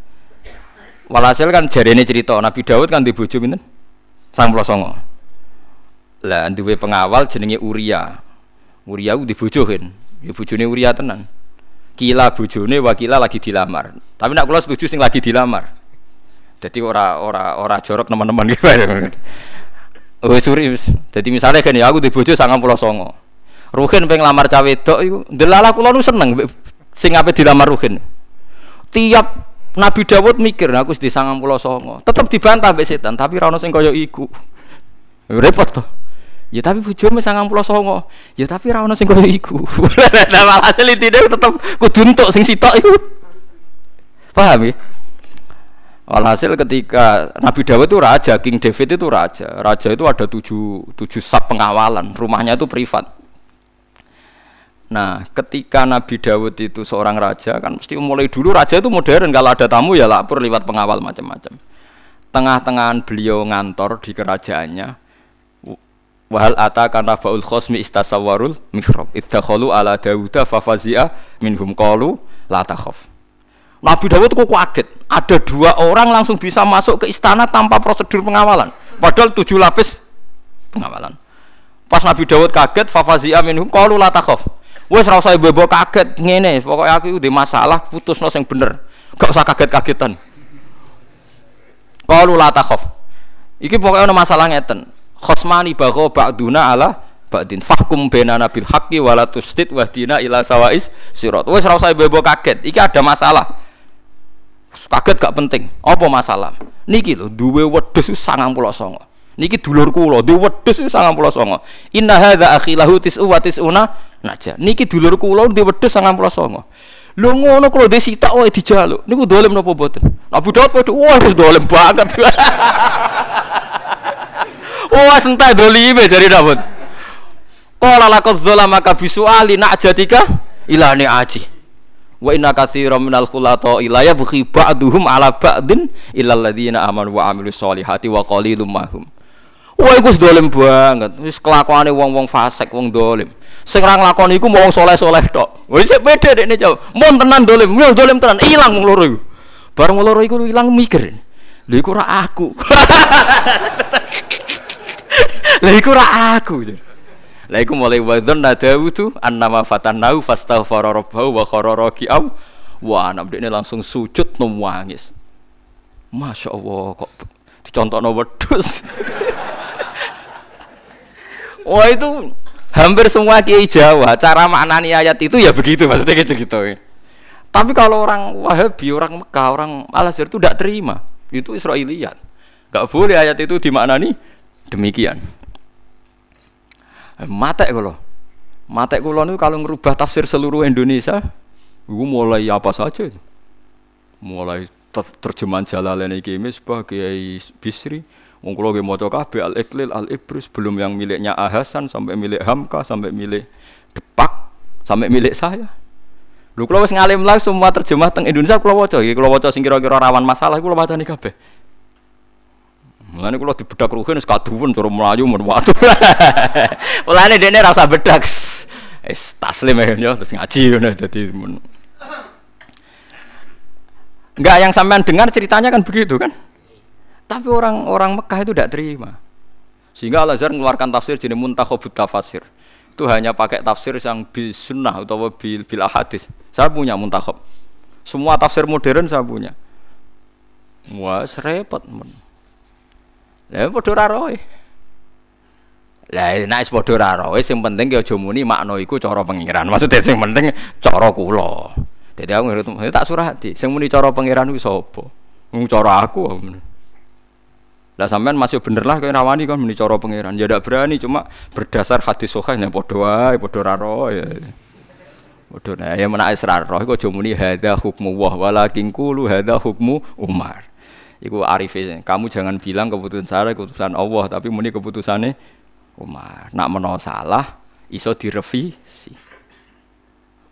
Walhasil kan jari ini cerita Nabi Dawud kan dibujuk pinten? Sang songo. Lah duwe pengawal jenenge Uria. Uria dibujukin, ya bojone Uria tenan kila bujune wakila lagi dilamar. Tapi nak kula setuju sing lagi dilamar. Jadi ora ora ora jorok teman-teman. Gitu Oh suri, jadi misalnya ya aku di bojo sangat pulau songo, Ruhin pengen lamar cawe itu delala kulo nu seneng, sing apa dilamar Ruhin. Tiap Nabi Dawud mikir, nah, aku di sangat pulau songo, tetap dibantah be setan, tapi rano sing koyo iku, repot tuh. Ya tapi bojomu 99. Ya tapi ra ono sing koyo iku. Nah, hasil intine tetep kudu entuk sing sitok iku. Paham ya? Walhasil ketika Nabi Dawud itu raja, King David itu raja. Raja itu ada tujuh, tujuh sub pengawalan, rumahnya itu privat. Nah, ketika Nabi Dawud itu seorang raja, kan mesti mulai dulu raja itu modern. Kalau ada tamu ya lapor lewat pengawal macam-macam. Tengah-tengahan beliau ngantor di kerajaannya. Wahal ata karena faul khosmi istasawarul mikrob. Idakhalu ala Dawuda fafazia minhum qalu la takhaf. Nabi Dawud kok kaget. Ada dua orang langsung bisa masuk ke istana tanpa prosedur pengawalan. Padahal tujuh lapis pengawalan. Pas Nabi Dawud kaget, fafazia minhum qalu la takhaf. Wes ora usah ibu kaget ngene, pokoknya aku udah masalah putus yang bener. Gak usah kaget-kagetan. Qalu la takhaf. Iki pokoknya ada masalah ngeten. Khosmani bagho ba'duna ala ba'din. Fahkum bainana bil haqqi wala tusdid wahdina ila sawais sirat. Wes ora usah ibu kaget. Iki ada masalah. Kaget gak penting. Apa masalah? Niki lho duwe wedhus 99 niki dulur kula duwe wedhus 99 inna hadza akhilahu tis'u wa tis'una naja niki dulur kula duwe wedhus 99 lho ngono kula dhe sitak wae dijaluk. Niku dolem napa boten Abu Daud padha wah dolem banget wah sentai dolime jari Daud Qala laqad zalamaka bisuali na'jatika ilani aji Wa inna katsiran minal khulata ila yabghi ba'duhum ala ba'din illal ladzina amanu wa amilus solihati wa qalilum mahum. Wah wis dolim banget. Wis kelakuane wong-wong fasik, wong dolim. Sing ra iku wong soleh-soleh tok. Wis beda dekne jauh. Mun tenan dolim, yo dolim tenan, ilang wong loro iku. Bareng loro mikir. Lha iku ora aku. Lha iku ora aku. Lah iku mulai wadon nadawudu annama fatannahu fastaghfara rabbahu wa kharara raki'am. Wah, anak ini langsung sujud nangis. Masya Allah kok dicontohno wedhus. Wah itu hampir semua kiai Jawa cara maknani ayat itu ya begitu maksudnya gitu gitu. Tapi kalau orang Wahabi, orang Mekah, orang Al Azhar itu tidak terima. Itu Israiliyat. Gak boleh ayat itu dimaknani demikian. Matek kula. Matek kula niku kalau ngerubah tafsir seluruh Indonesia, iku mulai apa saja. Mulai terjemahan Jalalain iki Misbah Kiai Bisri, wong kula nggih maca kabeh Al-Iqlil, Al-Ibris, belum yang miliknya Ahasan sampai milik Hamka sampai milik Depak sampai milik saya. Lho kula wis ngalim lah semua terjemah teng Indonesia kula waca kula waca sing kira-kira rawan masalah kula wacani kabeh. Mulane kula dibedak ruhin wis kaduwen cara mlayu men watu. Mulane dekne ra usah bedak. Wis taslim ya terus ngaji ngono dadi men. Enggak yang sampean dengar ceritanya kan begitu kan? Tapi orang-orang Mekah itu tidak terima. Sehingga Al-Azhar mengeluarkan tafsir jenis muntakhobut tafsir. Itu hanya pakai tafsir yang bil sunnah atau bil, bil hadis. Saya punya muntakhob. Semua tafsir modern saya punya. Wah, repot. Lah padha ora roe. Lah nek wis padha ora roe sing penting ki aja muni makna iku cara pengiran. Maksudnya sing penting cara kula. Dadi aku ngerti tak surati. Sing muni cara pengiran kuwi sapa? Wong cara aku. Lah sampean masih bener lah kaya rawani kan muni cara pengiran. Ya ndak berani cuma berdasar hadis sahih ya padha wae padha ora roe. Padha nah ya menak roh iku aja muni hukmu wa walakin qulu hukmu Umar. Iku arifin. Kamu jangan bilang keputusan saya keputusan Allah, tapi muni keputusannya Umar. Nak meno salah, iso direvisi.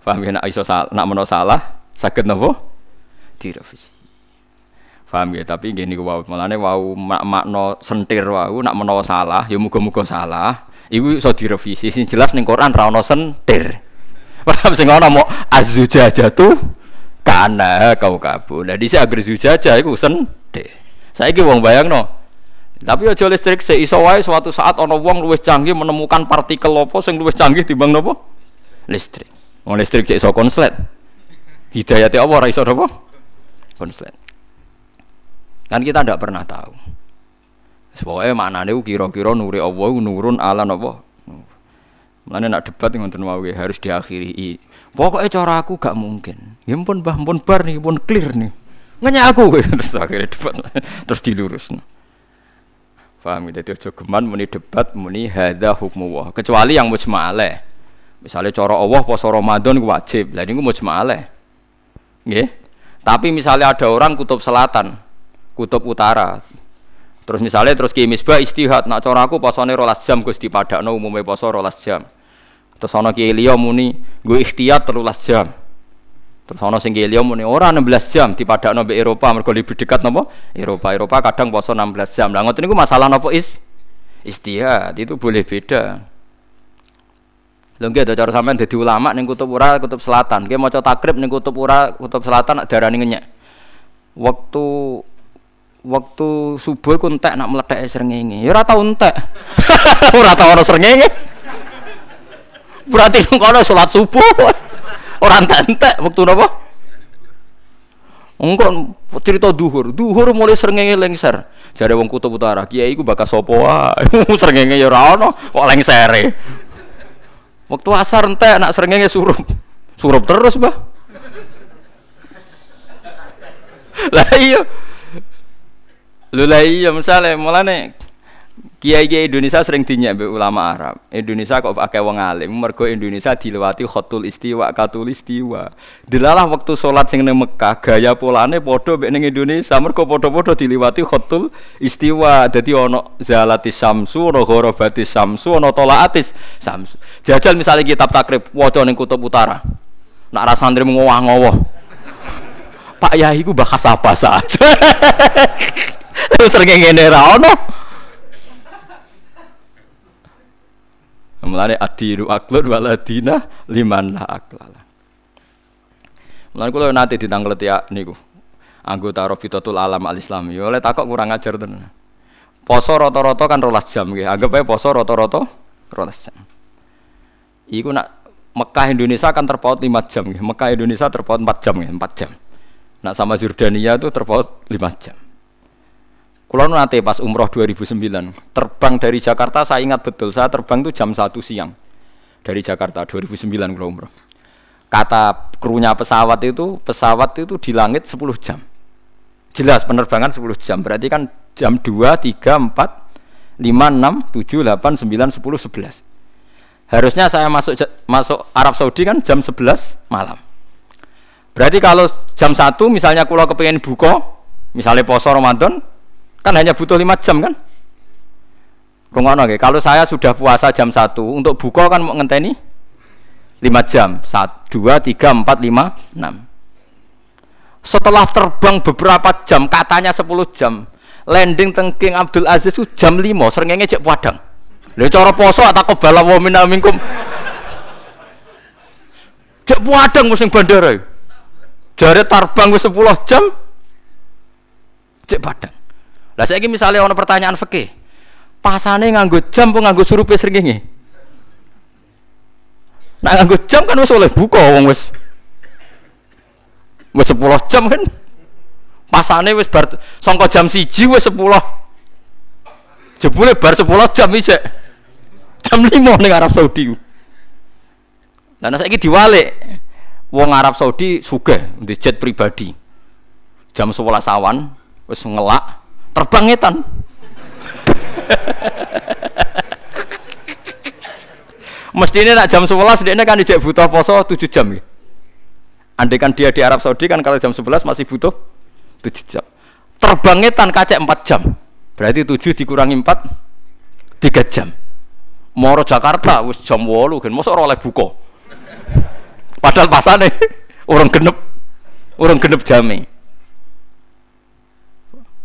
Paham ya? Nak iso salah, nak meno salah, sakit nopo direvisi. Paham ya? Tapi gini wow, malane wow mak makno sentir wow, nak meno salah, ya muga-muga salah. Iku iso direvisi. Sing jelas ning Quran ra ono sentir. Paham sing ono mau azujajatu kana kau kabul. Lah dhisik agar zujajah iku sen saya Saiki wong no. Tapi aja listrik seiso wae suatu saat ono wong luwih canggih menemukan partikel apa sing luwih canggih timbang nopo? Listrik. Wong listrik iso konslet. Hidayate apa ora iso napa? Konslet. Kan kita tidak pernah tahu. Mana nih kira-kira nuri Allah nurun ala nopo. Mana nak debat ngoten wae harus diakhiri. Pokoknya cara aku gak mungkin. Ya pun bah pun bar nih pun clear nih. Ngenya aku terus akhirnya debat terus dilurus. Paham gitu? Aja geman muni debat muni hadza hukmu Kecuali yang mujma'aleh. Misalnya cara Allah poso Ramadan wajib. Lah niku mujma'aleh. Nggih. Tapi misalnya ada orang kutub selatan, kutub utara. Terus misalnya terus ki misbah istihad, nak cara aku posone rolas jam Gus dipadakno umume poso rolas jam. Terus ana ki liya muni gue ikhtiyat 13 jam. Terus ana sing liya muni ora 16 jam dipadakno mbek Eropa mergo lebih dekat napa? Eropa. Eropa kadang poso 16 jam. Lah ngoten niku masalah napa is? Istihad itu boleh beda. Lho nggih cara sampean dadi ulama ning kutub ura kutub selatan. Nggih maca takrib ning kutub ura kutub selatan darani ngenyek. Waktu waktu subuh ku entek nak meledak srengenge. Ya ora tau entek. ora tau ana srengenge. Berarti kono salat subuh. Orang entek waktu napa? Engko cerita duhur, duhur mulai srengenge lengser. Jare wong kutub utara, kiai iku bakas sapa wae. srengenge ya ora ono, kok lengsere. Waktu asar entek nak srengenge surup. Surup terus, Mbah. Lah iya. Lho lah iya misale mulane Kiai-kiai Indonesia sering dinyak be ulama Arab. Indonesia kok pakai wong alim, mergo Indonesia dilewati khotul istiwa, katul istiwa. Dilalah waktu sholat sing nang Mekah, gaya polane padha mek ning Indonesia, mergo padha-padha dilewati khotul istiwa. Dadi ono zalati samsu, ono ghorobati samsu, ono tolaatis samsu. Jajal misalnya kitab takrib waca ning kutub utara. Nak ra santri ngowah-ngowah. Pak Yai ku bahas apa saja. Terus sering ngene ra ono. Mulane adiru aklun waladina liman la aklala. Mulane kula nate ditangkleti niku. Anggota Rabitatul Alam Al Islam. Ya oleh takok kurang ajar tenan. Poso rata-rata kan rolas jam nggih. Anggap ae poso rata-rata rolas jam. Iku nak Mekah Indonesia kan terpaut 5 jam nggih. Mekah Indonesia terpaut 4 jam nggih, 4 jam. Nak sama Jordania itu terpaut 5 jam. Kulo nanti pas umroh 2009 terbang dari Jakarta saya ingat betul saya terbang itu jam 1 siang dari Jakarta 2009 kulo umroh. Kata krunya pesawat itu pesawat itu di langit 10 jam. Jelas penerbangan 10 jam. Berarti kan jam 2, 3, 4, 5, 6, 7, 8, 9, 10, 11. Harusnya saya masuk masuk Arab Saudi kan jam 11 malam. Berarti kalau jam 1 misalnya kulo kepengen buka, misalnya poso Ramadan, Kan hanya butuh lima jam kan? Rungono okay. Kalau saya sudah puasa jam satu untuk buka kan mau ngenteni lima jam. Satu, dua, tiga, empat, lima, enam. Setelah terbang beberapa jam, katanya sepuluh jam, landing tengking Abdul Aziz itu jam lima, seringnya cek padang. Lha cara poso atau kebala wa minna minkum. Cek padang musim bandara. Jare terbang wis 10 jam. Cek padang. Lah saya misalnya ono pertanyaan fikih. Pasane nganggo jam apa nganggo surupe srengenge? Nah nganggo jam kan wis oleh buka wong wis wis 10 jam kan. Pasane wis bar sangka jam 1 wis 10. Jebule bar 10 jam iki Jam 5 ning Arab Saudi. Lah nek saiki diwalik wong Arab Saudi sugih di jet pribadi. Jam 11 awan wis ngelak terbang etan mestinya nak jam 11 dia kan dijak butuh poso 7 jam ya. Andai kan dia di Arab Saudi kan kalau jam 11 masih butuh 7 jam. Terbang etan kacek 4 jam. Berarti 7 dikurangi 4 3 jam. Moro Jakarta wis jam 8 kan mosok oleh buka. Padahal pasane orang genep orang genep jame.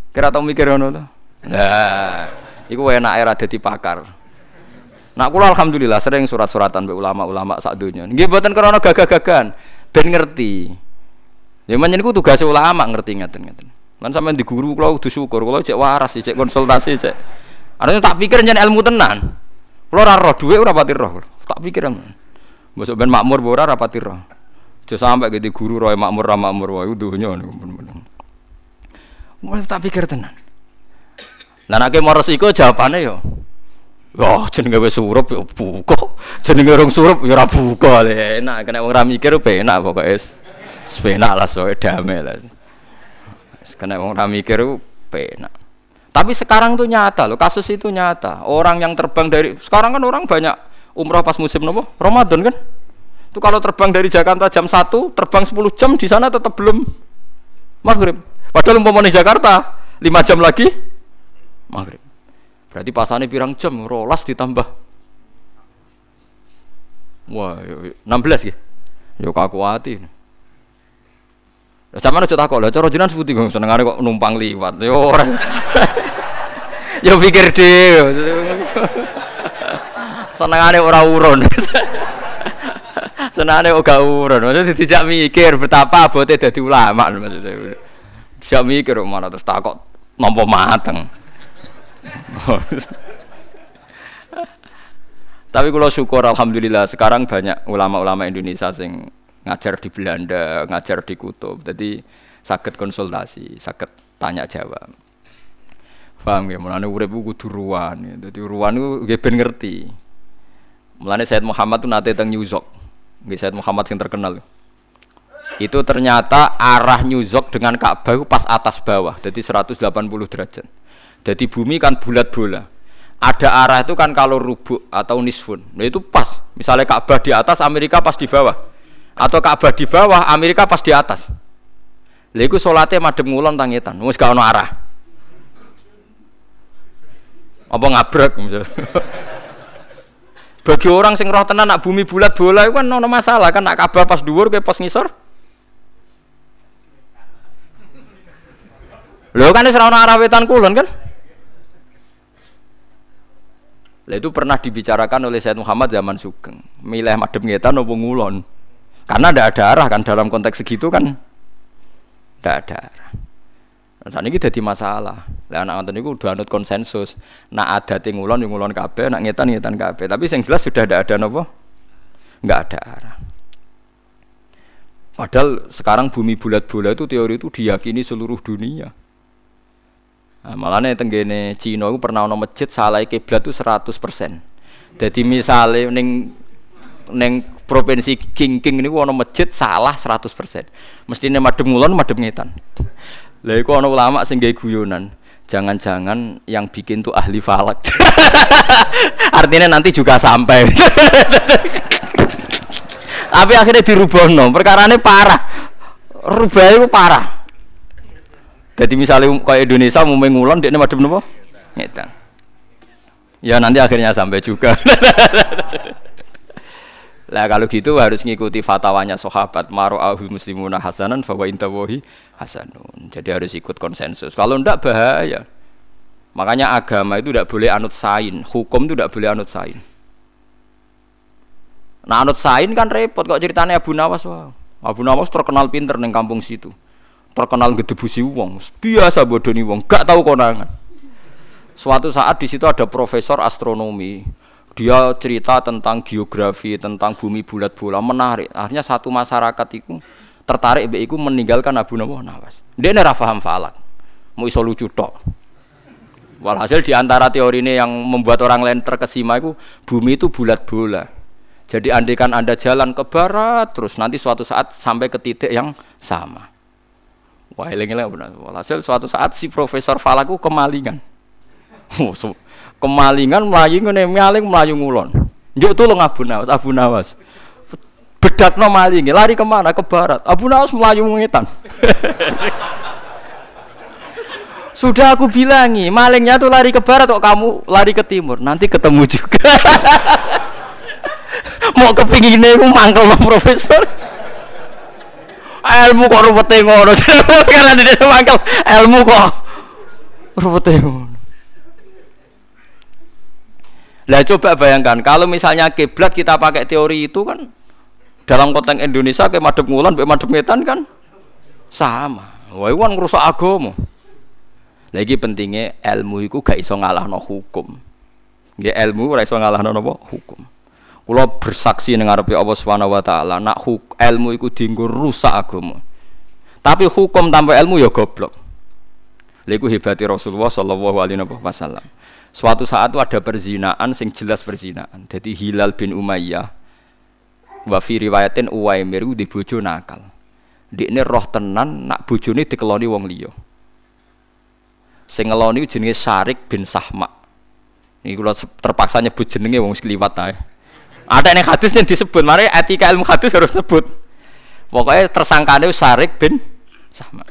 Kira tau mikir ngono to? Nah, iku enak era dadi pakar. Nak kula alhamdulillah sering surat-suratan be ulama-ulama sak donya. Nggih mboten krana gagah-gagahan, ben ngerti. Ya menyen iku tugas ulama ngerti ngeten-ngeten. Lan sampean di guru kula kudu syukur, kula cek waras cek konsultasi cek. Artinya tak pikir nyen ilmu tenan. Kula ora roh dhuwit ora pati roh. Tak pikir Mbok ben makmur ora ora pati roh. Aja sampe gede guru roe makmur ra makmur wae donya niku Mau tak pikir tenan. Lah nek mau resiko jawabane yo. Oh, jenenge wis surup yo buka. Jenenge urung surup yo ora buka. Enak kena wong ra mikir penak pokoke. Penak lah soe damai lah. Kena wong ra mikir penak. Tapi sekarang tuh nyata loh, kasus itu nyata. Orang yang terbang dari sekarang kan orang banyak umroh pas musim nopo Ramadan kan. Itu kalau terbang dari Jakarta jam 1, terbang 10 jam di sana tetap belum maghrib. Padahal umpamanya Jakarta 5 jam lagi maghrib. Berarti pasannya pirang jam, rolas ditambah. Wah, 16 ya. Yo kaku hati. Sama aja takut lah, cara jenengan sebuti kok senengane kok numpang liwat. Yo ora. Yo pikir dhewe. senengane ora urun. senengane ora urun. Maksudnya tidak mikir betapa abote dadi ulama maksudnya. Tidak mikir mana terus takut nampa mateng. Tapi kalau syukur alhamdulillah sekarang banyak ulama-ulama Indonesia sing ngajar di Belanda, ngajar di Kutub. Jadi sakit konsultasi, sakit tanya jawab. Paham ya? Mulane urip kudu ruwan. Dadi ruwan iku nggih ben ngerti. Mulane Said Muhammad tuh nate teng New York. Nggih Said Muhammad yang terkenal. Itu ternyata arah New York dengan Ka'bah pas atas bawah, jadi 180 derajat. Jadi bumi kan bulat bola. Ada arah itu kan kalau rubuk atau nisfun. Nah itu pas. Misalnya Ka'bah di atas, Amerika pas di bawah atau Ka'bah di bawah, Amerika pas di atas. Lha iku salate madhep ngulon tangitan, wis gak ono arah. Apa ngabrek Bagi orang sing roh tenan nak bumi bulat bola itu kan ono masalah kan nak Ka'bah pas dhuwur ke pas ngisor. Lho kan wis ora arah wetan kulon kan? Lah itu pernah dibicarakan oleh Said Muhammad zaman Sugeng. Milih madhep ngetan apa ngulon? Karena tidak ada arah kan dalam konteks segitu kan tidak ada arah. Dan saat jadi masalah. Lah anak nonton itu udah anut konsensus. Nak ada tingulon yang ngulon kabe, nak ngetan ngetan kabe. Tapi yang jelas sudah tidak ada nopo, nggak ada arah. Padahal sekarang bumi bulat-bulat itu teori itu diyakini seluruh dunia. Nah, malah nih tenggene Cina itu pernah ono masjid salah kiblat itu 100%. Jadi misalnya neng neng provinsi King King ini ono masjid salah 100%. Mestine madem ngulon madem ngetan. Lah iku ono ulama sing guyonan. Jangan-jangan yang bikin tuh ahli falak. Artinya nanti juga sampai. Tapi akhirnya dirubah no. Perkara ini parah. Rubah itu parah. Jadi misalnya kayak Indonesia mau mengulon, dia madem nopo? Ngetan. Ya nanti akhirnya sampai juga. Lah kalau gitu harus ngikuti fatwanya sahabat maru'ahul muslimuna hasanan fa wa intawahi hasanun. Jadi harus ikut konsensus. Kalau ndak bahaya. Makanya agama itu tidak boleh anut sain, hukum itu tidak boleh anut sain. Nah anut sain kan repot kok ceritanya Abu Nawas wah. Abu Nawas terkenal pinter neng kampung situ. Terkenal gedebusi wong, biasa bodoni wong, gak tahu konangan. Suatu saat di situ ada profesor astronomi, dia cerita tentang geografi, tentang bumi bulat bola menarik. Akhirnya satu masyarakat itu tertarik be iku meninggalkan Abu Nawas. Dia ini paham falak. Mau iso lucu tok. Walhasil di antara teori ini yang membuat orang lain terkesima itu bumi itu bulat bola. Jadi andikan Anda jalan ke barat terus nanti suatu saat sampai ke titik yang sama. Wah, ini benar. Walhasil suatu saat si Profesor Falaku kemalingan. Oh, kemalingan melayu ngene maling melayu ngulon. Njuk tulung Abu Nawas Abu Nawas. No maling lari ke mana? Ke barat. Abu Nawas melayu ngetan sudah aku bilangi malingnya tuh lari ke barat kok kamu lari ke timur. Nanti ketemu juga. Mau kepingin ini mangkel sama profesor ilmu kok ruwet ngono kalau di mangkel ilmu kok ruwet ngono lah coba bayangkan kalau misalnya kiblat kita pakai teori itu kan dalam konteks Indonesia ke madep ngulan, ke madep ngetan kan sama. Wah, itu kan ngerusak agama. Lagi pentingnya ilmu itu gak iso ngalahno hukum. Ya ilmu ora iso ngalahno napa hukum. Kula bersaksi ning ngarepe Allah Subhanahu wa taala, nak huk, ilmu iku dienggo rusak agama. Tapi hukum tanpa ilmu ya goblok. Lha iku hebati Rasulullah sallallahu alaihi wasallam. Suatu saat ada perzinaan sing jelas perzinaan. Jadi Hilal bin Umayyah wa fi riwayatin Uwaimir di bojo nakal. Di ini roh tenan nak bojone dikeloni wong liya. Sing ngeloni jenenge Syarik bin Sahma. Ini kula terpaksa nyebut jenenge wong sekliwat ae. Ada ning hadis yang disebut, mari etika ilmu hadis harus sebut. Pokoknya tersangkane Syarik bin Sahma.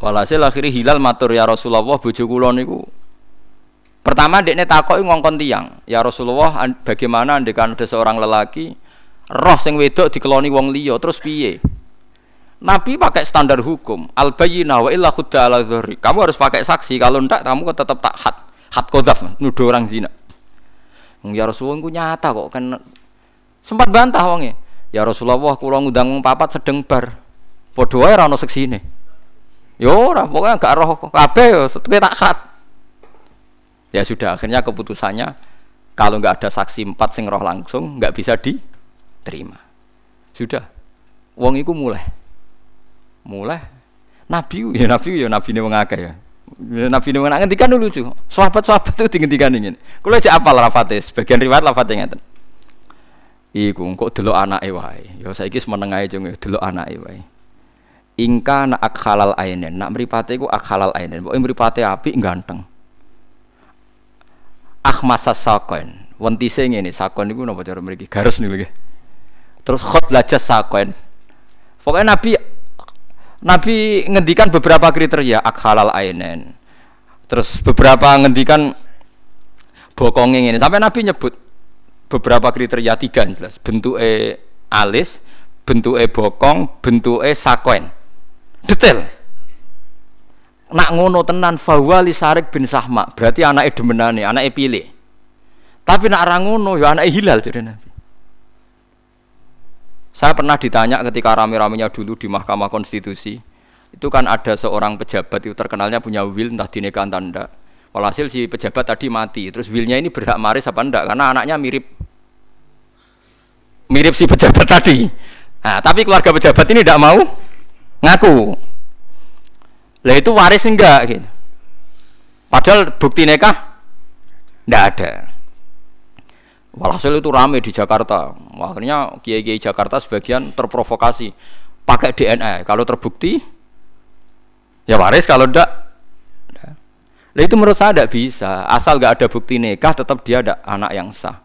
Walhasil akhirnya Hilal matur ya Rasulullah bojo kula niku Pertama dekne takoki ngongkon tiang, "Ya Rasulullah, bagaimana andekan ada seorang lelaki roh sing wedok dikeloni wong liya, terus piye?" Nabi pakai standar hukum, al bayyina wa illa khudda ala dhuhri. Kamu harus pakai saksi, kalau ndak kamu tetap tak had. Had qadzaf, nuduh orang zina. Ya Rasulullah ku nyata kok kan sempat bantah wonge. Ya Rasulullah kula ngundang papat sedeng bar. Padha wae ora ono seksine. Yo ora, pokoknya gak roh kabeh yo tak had. Ya sudah akhirnya keputusannya kalau nggak ada saksi empat sing roh langsung nggak bisa diterima. Sudah, wong itu mulai, mulai. Nabi ya Nabi ya Nabi ini mengakeh ya. Ya nabi ini mengenai ngendikan dulu cuy. Sahabat sahabat itu dihentikan ingin. Kalau aja apal lafate, sebagian riwayat lafate ngeten. Iku kok delok anake wae. Ya saiki meneng ae jeng delok anake wae. Ingka nak halal ainen, nak mripate iku halal ainen. Pokoke mripate apik ganteng akhmasa sakon wentise ngene sakon niku napa cara mriki garis niku nggih terus khot lajas sakon pokoknya nabi nabi ngendikan beberapa kriteria akhalal ainen. Terus beberapa ngendikan bokongnya ini. Sampai nabi nyebut beberapa kriteria tiga jelas. Bentuk e alis bentuk e bokong bentuk e sakon detail. Nak ngono tenan fawali sarik bin sahma berarti anak demenane anak pilih. Tapi nak orang ngono ya anak hilal jadi nabi saya pernah ditanya ketika rame-ramenya dulu di Mahkamah Konstitusi itu kan ada seorang pejabat itu terkenalnya punya will entah dinikah entah enggak walhasil si pejabat tadi mati terus willnya ini berhak maris apa enggak karena anaknya mirip mirip si pejabat tadi nah, tapi keluarga pejabat ini tidak mau ngaku lah itu waris enggak gitu. Padahal bukti nikah enggak ada. Walhasil itu rame di Jakarta. Akhirnya kiai-kiai Jakarta sebagian terprovokasi pakai DNA. Kalau terbukti ya waris, kalau enggak Lah itu menurut saya tidak bisa. Asal enggak ada bukti nikah tetap dia ada anak yang sah.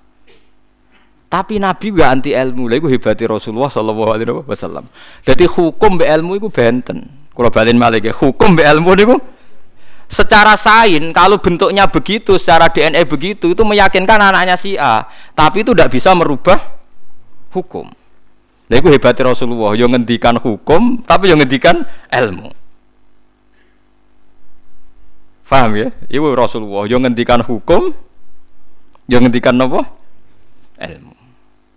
Tapi Nabi gak anti ilmu. Lah itu hebati Rasulullah sallallahu alaihi wasallam. Jadi hukum be ilmu itu benten. Kalau balin malik ya, hukum be ilmu niku secara sain kalau bentuknya begitu, secara DNA begitu itu meyakinkan anaknya si A, tapi itu tidak bisa merubah hukum. Nah itu hebatnya Rasulullah, yang ngendikan hukum, tapi yang ngendikan ilmu. Faham ya? Ibu Rasulullah, yang ngendikan hukum, yang ngendikan apa? Ilmu.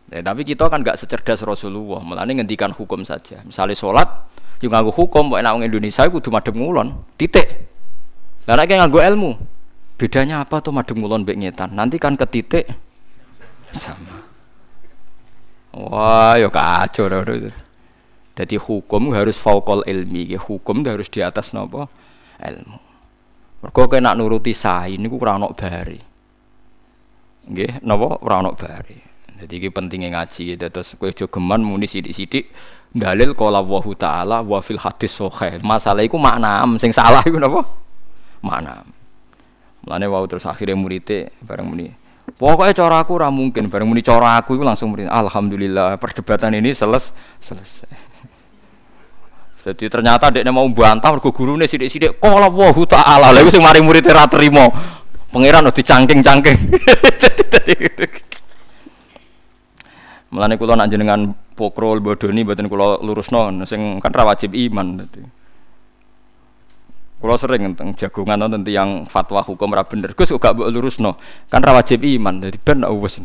Ya, tapi kita kan gak secerdas Rasulullah, malah ngendikan hukum saja. Misalnya sholat, Yo nganggo hukum kok enak wong Indonesia iku kudu madhep ngulon. Titik. Lah nek nganggo ilmu, bedanya apa tuh madhep ngulon mbek ngetan? Nanti kan ke titik sama. Wah, yo kacau. Jadi hukum harus faukol ilmi, hukum harus di atas nopo ilmu. Mergo kena nuruti sain niku ora ono bari. Nggih, napa ora ono bari. Jadi iki pentingnya ngaji, terus kowe aja geman muni sithik-sithik dalil qala wa ta'ala wa fil hadis sahih. Masalah iku makna sing salah iku napa? Makna. Mulane wau terus akhirnya muridé bareng muni. Pokoknya cara aku ora mungkin bareng muni cara aku itu langsung murid. Alhamdulillah perdebatan ini seles selesai. Jadi ternyata dia mau bantah mergo gurune sithik-sithik qala wa ta'ala. Lha sing mari muridé ra trimo. Pangeran dicangking-cangking. Mulane kula nak jenengan pokrol bodoni mboten kula lurusno sing kan ra wajib iman. Kula sering tentang jagongan nonton yang fatwa hukum ra bener. Gus gak mbok lurusno. Kan ra wajib iman dadi ben wis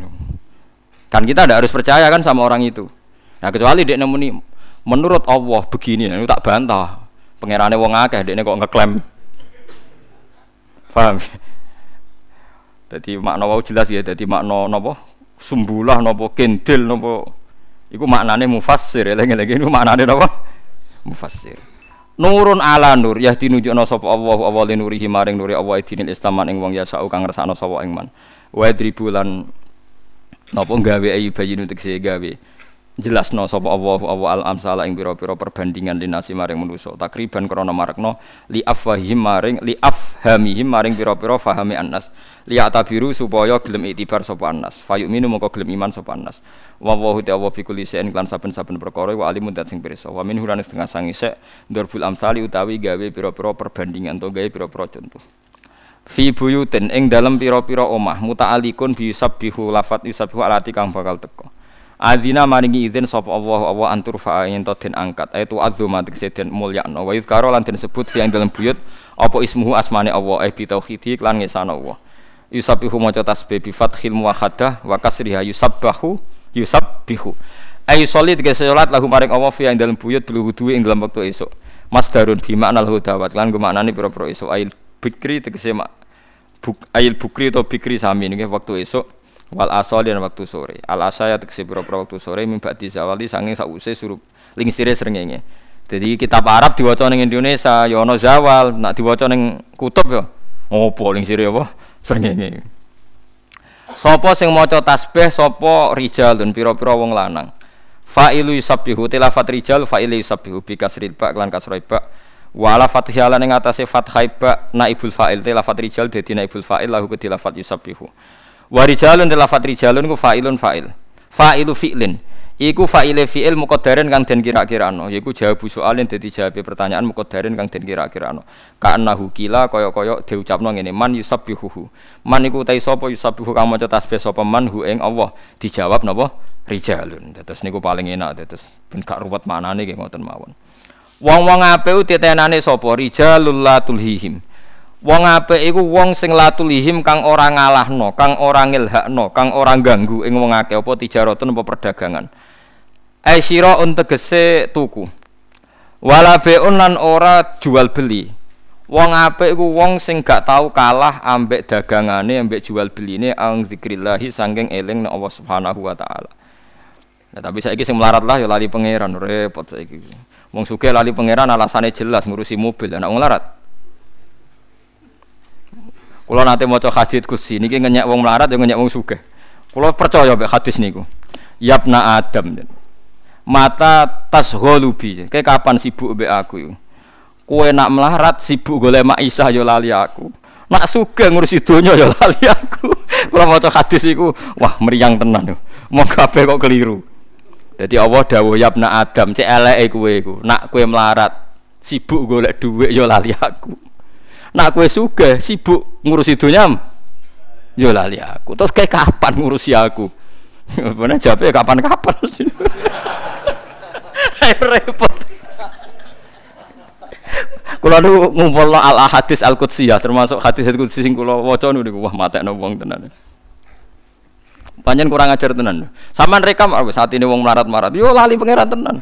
Kan kita tidak harus percaya kan sama orang itu. Nah kecuali dia nemuni menurut Allah begini, itu tak bantah. Pangerane wong akeh dia kok ngeklaim. Paham? Jadi makna wau jelas ya, jadi makna napa? sumbulah nopo kentil nopo iku maknane mufassir ya lagi-lagi itu maknane nopo mufassir nurun ala nur ya dinunjukno sapa Allah Allah li nurihi maring nuri Allah dinil Islam ing wong yasa kang ngersakno sapa ing man wa dribulan napa gawe ayu bayin untuk gawe jelasno sapa Allah Allah al amsala ing pira-pira perbandingan linasi maring manusa. Takriban krana marekno li afwahim maring li afhamihim maring pira-pira fahami annas. Li atabiru supaya gelem itibar sapa annas. Fayuminu mongko gelem iman sapa annas. Wa wa ta wa fi kulli shay'in lan saben-saben perkara wa alimun dat sing pirsa. Wa min hurane setengah sangi sek durbul amsali utawi gawe pira-pira perbandingan to gawe pira-pira contoh. Fi buyutin ing dalem pira-pira omah muta'alikun bi yusabbihu lafat yusabbihu alati kang bakal teko Adina maringi izin sapa Allah Allah antur fa to den angkat. Ayatu azuma tegese den mulyakno. Wa yuzkaro lan den sebut fi dalam buyut apa ismuhu asmane Allah eh bi tauhidi lan ngesana Allah. Yusabbihu maca tasbih bi fathil muwahhadah wa kasriha yusabbahu yusabbihu. Ay sholli tegese salat lahu maring Allah fi dalam buyut bil wudu ing dalam wektu esuk. Masdarun bi makna lahu dawat lan gumaknane pira-pira esuk. Ayil bikri tegese mak buk, ayil bukri atau bikri sami niki waktu esuk wal asal dan waktu sore. Al asaya tegese pira-pira waktu sore mimba di zawali sanging sause surup lingsire srengenge. Jadi kitab Arab diwaca ning Indonesia ya ana zawal nak diwaca ning kutub ya ngopo lingsire apa? Srengenge. Sopo sing maca tasbih sapa rijalun pira-pira wong lanang? Fa'ilu yusabbihu tilafat rijal fa'ilu yusabbihu bi kasril ba lan kasrul ba. Wala fathihalan ing atase fathai ba naibul fa'il tilafat rijal dadi naibul fa'il lahu tilafat yusabbihu Warijalun lafat rijalun ku fa'ilun fa'il. Fa'ilu fi'lin. Iku fa'ile fi'il muqaddarin kang den kira-kirano. Iku jawab soalin dadi jawab pertanyaan muqaddarin kang den kira-kirano. Ka'annahu kila kaya-kaya diucapno ngene man yusabbihuhu. Man iku utai sapa yusabbihu kang maca tasbih sapa man hu ing Allah. Dijawab napa? Rijalun. Terus niku paling enak terus ben gak ruwet manane nggih ngoten mawon. Wong-wong apik titenane sapa? Rijalul la tulhihim. Wong apik iku wong sing latulihim kang ora ngalahno, kang ora ngilhakno, kang ora ganggu ing wong akeh apa tijaratun apa perdagangan. Ai sira tegese tuku. Wala beun lan ora jual beli. Wong apik iku wong sing gak tau kalah ambek dagangane ambek jual beline ang zikrillah saking eling Allah Subhanahu wa taala. Nah, tapi saiki sing melarat lah ya lali pangeran repot saiki. Wong sugih lali pangeran alasane jelas ngurusi mobil, anak wong larat. Kalau nanti mau coba hadis kursi, niki ngenyak wong melarat, yang ngenyak wong suge. Kalau percaya be hadis niku, Yabna Adam, mata tas holubi. Kapan sibuk be aku? Kue nak melarat sibuk golek mak Isa yo lali aku. Nak suge ngurusi dunia yo lali aku. Kalau mau coba hadis iku, wah meriang tenan yo. Mau kape kok keliru. Jadi Allah dawuh Yabna Adam, cek eleke kue iku. Nak kue melarat sibuk golek duit yo lali aku. Nak kue suge sibuk ngurusi dunia, yo lali aku. Terus kayak kapan ngurusi aku? Bener jawabnya kapan-kapan. repot. Kalau nu ngumpul al hadis al ya termasuk hadis al qudsi sing kula waca niku wah matekno wong tenan. Panjen kurang ajar tenan. Saman rekam saat ini wong melarat-marat. Yo lali pangeran tenan.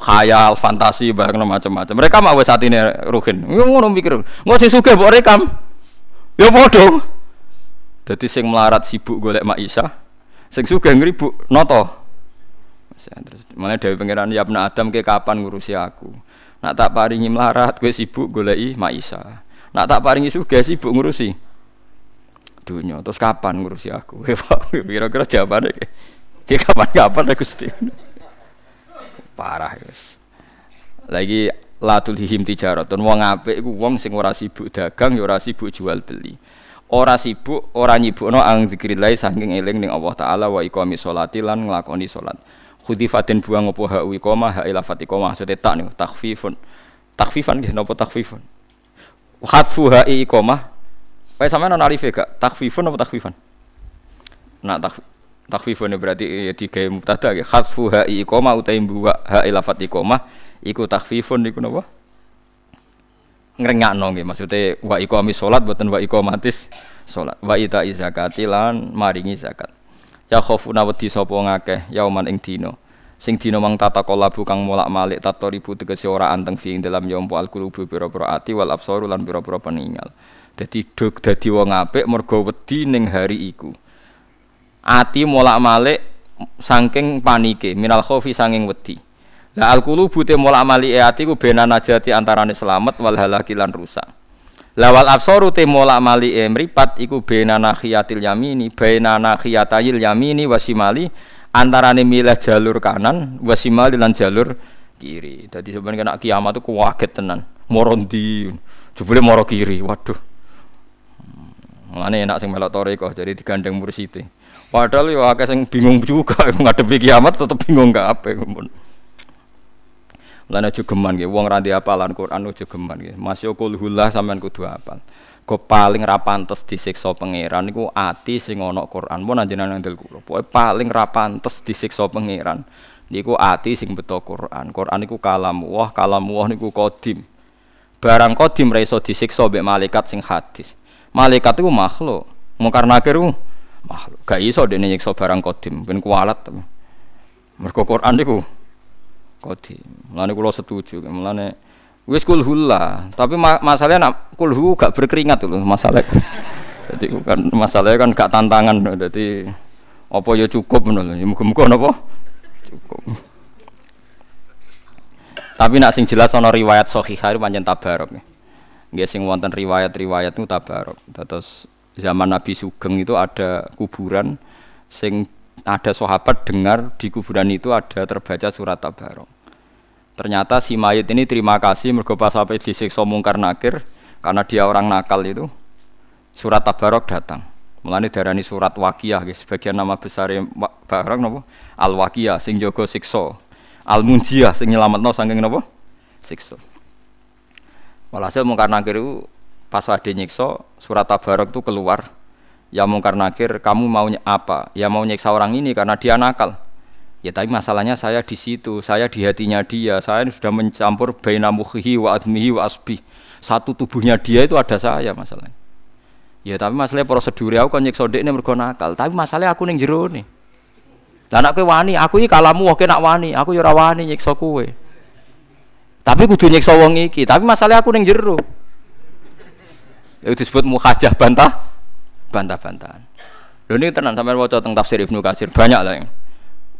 Khayal, fantasi, barang macam-macam. Mereka mau saat ini ruhin. Yo ngono mikir. Engko sing sugih mbok rekam. Yo padha. Dadi sing melarat sibuk golek Mak Isa. Sing sugih ngribuk noto. Terus dari pangeran ya Adam ke kapan ngurusi aku. Nak tak paringi melarat gue sibuk goleki Mak Isa. Nak tak paringi sugih sibuk ngurusi dunia. Terus kapan ngurusi aku? Kira-kira jawabannya kapan-kapan aku Gusti. Parah guys lagi latul hihim tijaratun wong apik iku wong sing ora sibuk dagang ya ora sibuk jual beli. Ora sibuk ora nyibukno ang zikrillah saking eling ning Allah taala wa iqami sholati lan nglakoni salat khudifatin buang opo ha iqama ha ila fatiqama maksudnya tak nih takfifun. Takfifan nggih napa takfifun? Hatfu ha iqamah Kayak sama non alif gak takfifun atau takfifan? Nah tak takfifun berarti ya tiga mubtada ya. Khatfu ha iqoma utai buwa ha ilafat iqoma iku takfifun iku napa? Ngrengakno nggih maksudnya wa iqami salat boten wa iqomatis salat. Wa ita zakati lan maringi zakat. Ya khofuna wedi sapa ngakeh yauman ing dina. Sing dina mang tata kolabu kang molak-malik tatoribu tegese ora anteng fi ing dalam yompo al kulubu pira-pira ati wal absaru lan pira-pira peninggal. Dadi dog dadi wong apik mergo wedi ning hari iku. Ati molak-malik saking panike, minal khofi saking wedi. Lah al qulubu te molak-malik ati ku bena najati antarane selamat wal halaki lan rusak. Lawal absaru te molak-malik e mripat iku bena nakhiyatil yamini, bena nakhiyatayil yamini wasimali Antarane milih jalur kanan wasimal lan jalur kiri. Jadi sebenarnya kena kiamat itu kuwaget tenan. Moro ndi? Jebule moro kiri. Waduh. Mulane enak sing melok toreko jadi digandeng mursite. Padahal yo akeh sing bingung juga ngadepi kiamat tetep bingung kabeh. Lan aja geman nggih wong ra apalan Quran aja geman nggih. Mas yo kulhullah sampean kudu apal. Kau paling rapantes disiksa pangeran niku ati sing ana Quran. Mun anjenengan ndel kula. Pokoke paling rapantes disiksa pangeran niku ati sing beto Quran. Quran niku kalam wah kalam wah niku kodim. Barang kodim ra iso disiksa mbek malaikat sing hadis. Malaikat itu makhluk. Mungkar nakir itu makhluk. Gak iso dene nyiksa barang kodim, ben kualat. Mergo Quran niku kodim. Mulane kula setuju. Mulane Wis kulhu lah, tapi ma masalahnya nak kulhu gak berkeringat loh masalah. Jadi kan masalahnya kan gak tantangan, jadi apa ya cukup loh, ya muga-muga apa cukup. Tapi nak sing jelas ana riwayat sahihah pancen tabarok. Nggih sing wonten riwayat-riwayat itu tabarok. Terus zaman Nabi Sugeng itu ada kuburan sing ada sahabat dengar di kuburan itu ada terbaca surat tabarok. Ternyata si mayit ini terima kasih mergo pas sampai disiksa mungkar nakir karena dia orang nakal itu. Surat Tabarok datang. Mulane darani surat Wakiyah guys. Sebagian nama besar barang napa? Al Wakiyah sing jaga siksa. Al Munjiyah sing nyelametno saking napa? Siksa. Walhasil mungkar nakir itu pas wadi nyiksa surat Tabarok itu keluar. Ya mungkar nakir kamu mau apa? Ya mau nyiksa orang ini karena dia nakal Ya tapi masalahnya saya di situ, saya di hatinya dia, saya sudah mencampur baina mukhihi wa admihi wa asbi. Satu tubuhnya dia itu ada saya masalahnya. Ya tapi masalahnya prosedur aku kan nyiksa ini mergo nakal, tapi masalahnya aku ning jero nih. Lah kowe wani, aku iki kalamu oke nak wani, aku ya ora wani nyiksa kowe. Tapi kudu nyiksa wong iki, tapi masalahnya aku ning jero. Ya disebut mukhajah bantah bantah-bantahan. Lho ini tenan sampean waca teng tafsir Ibnu Katsir banyak lah yang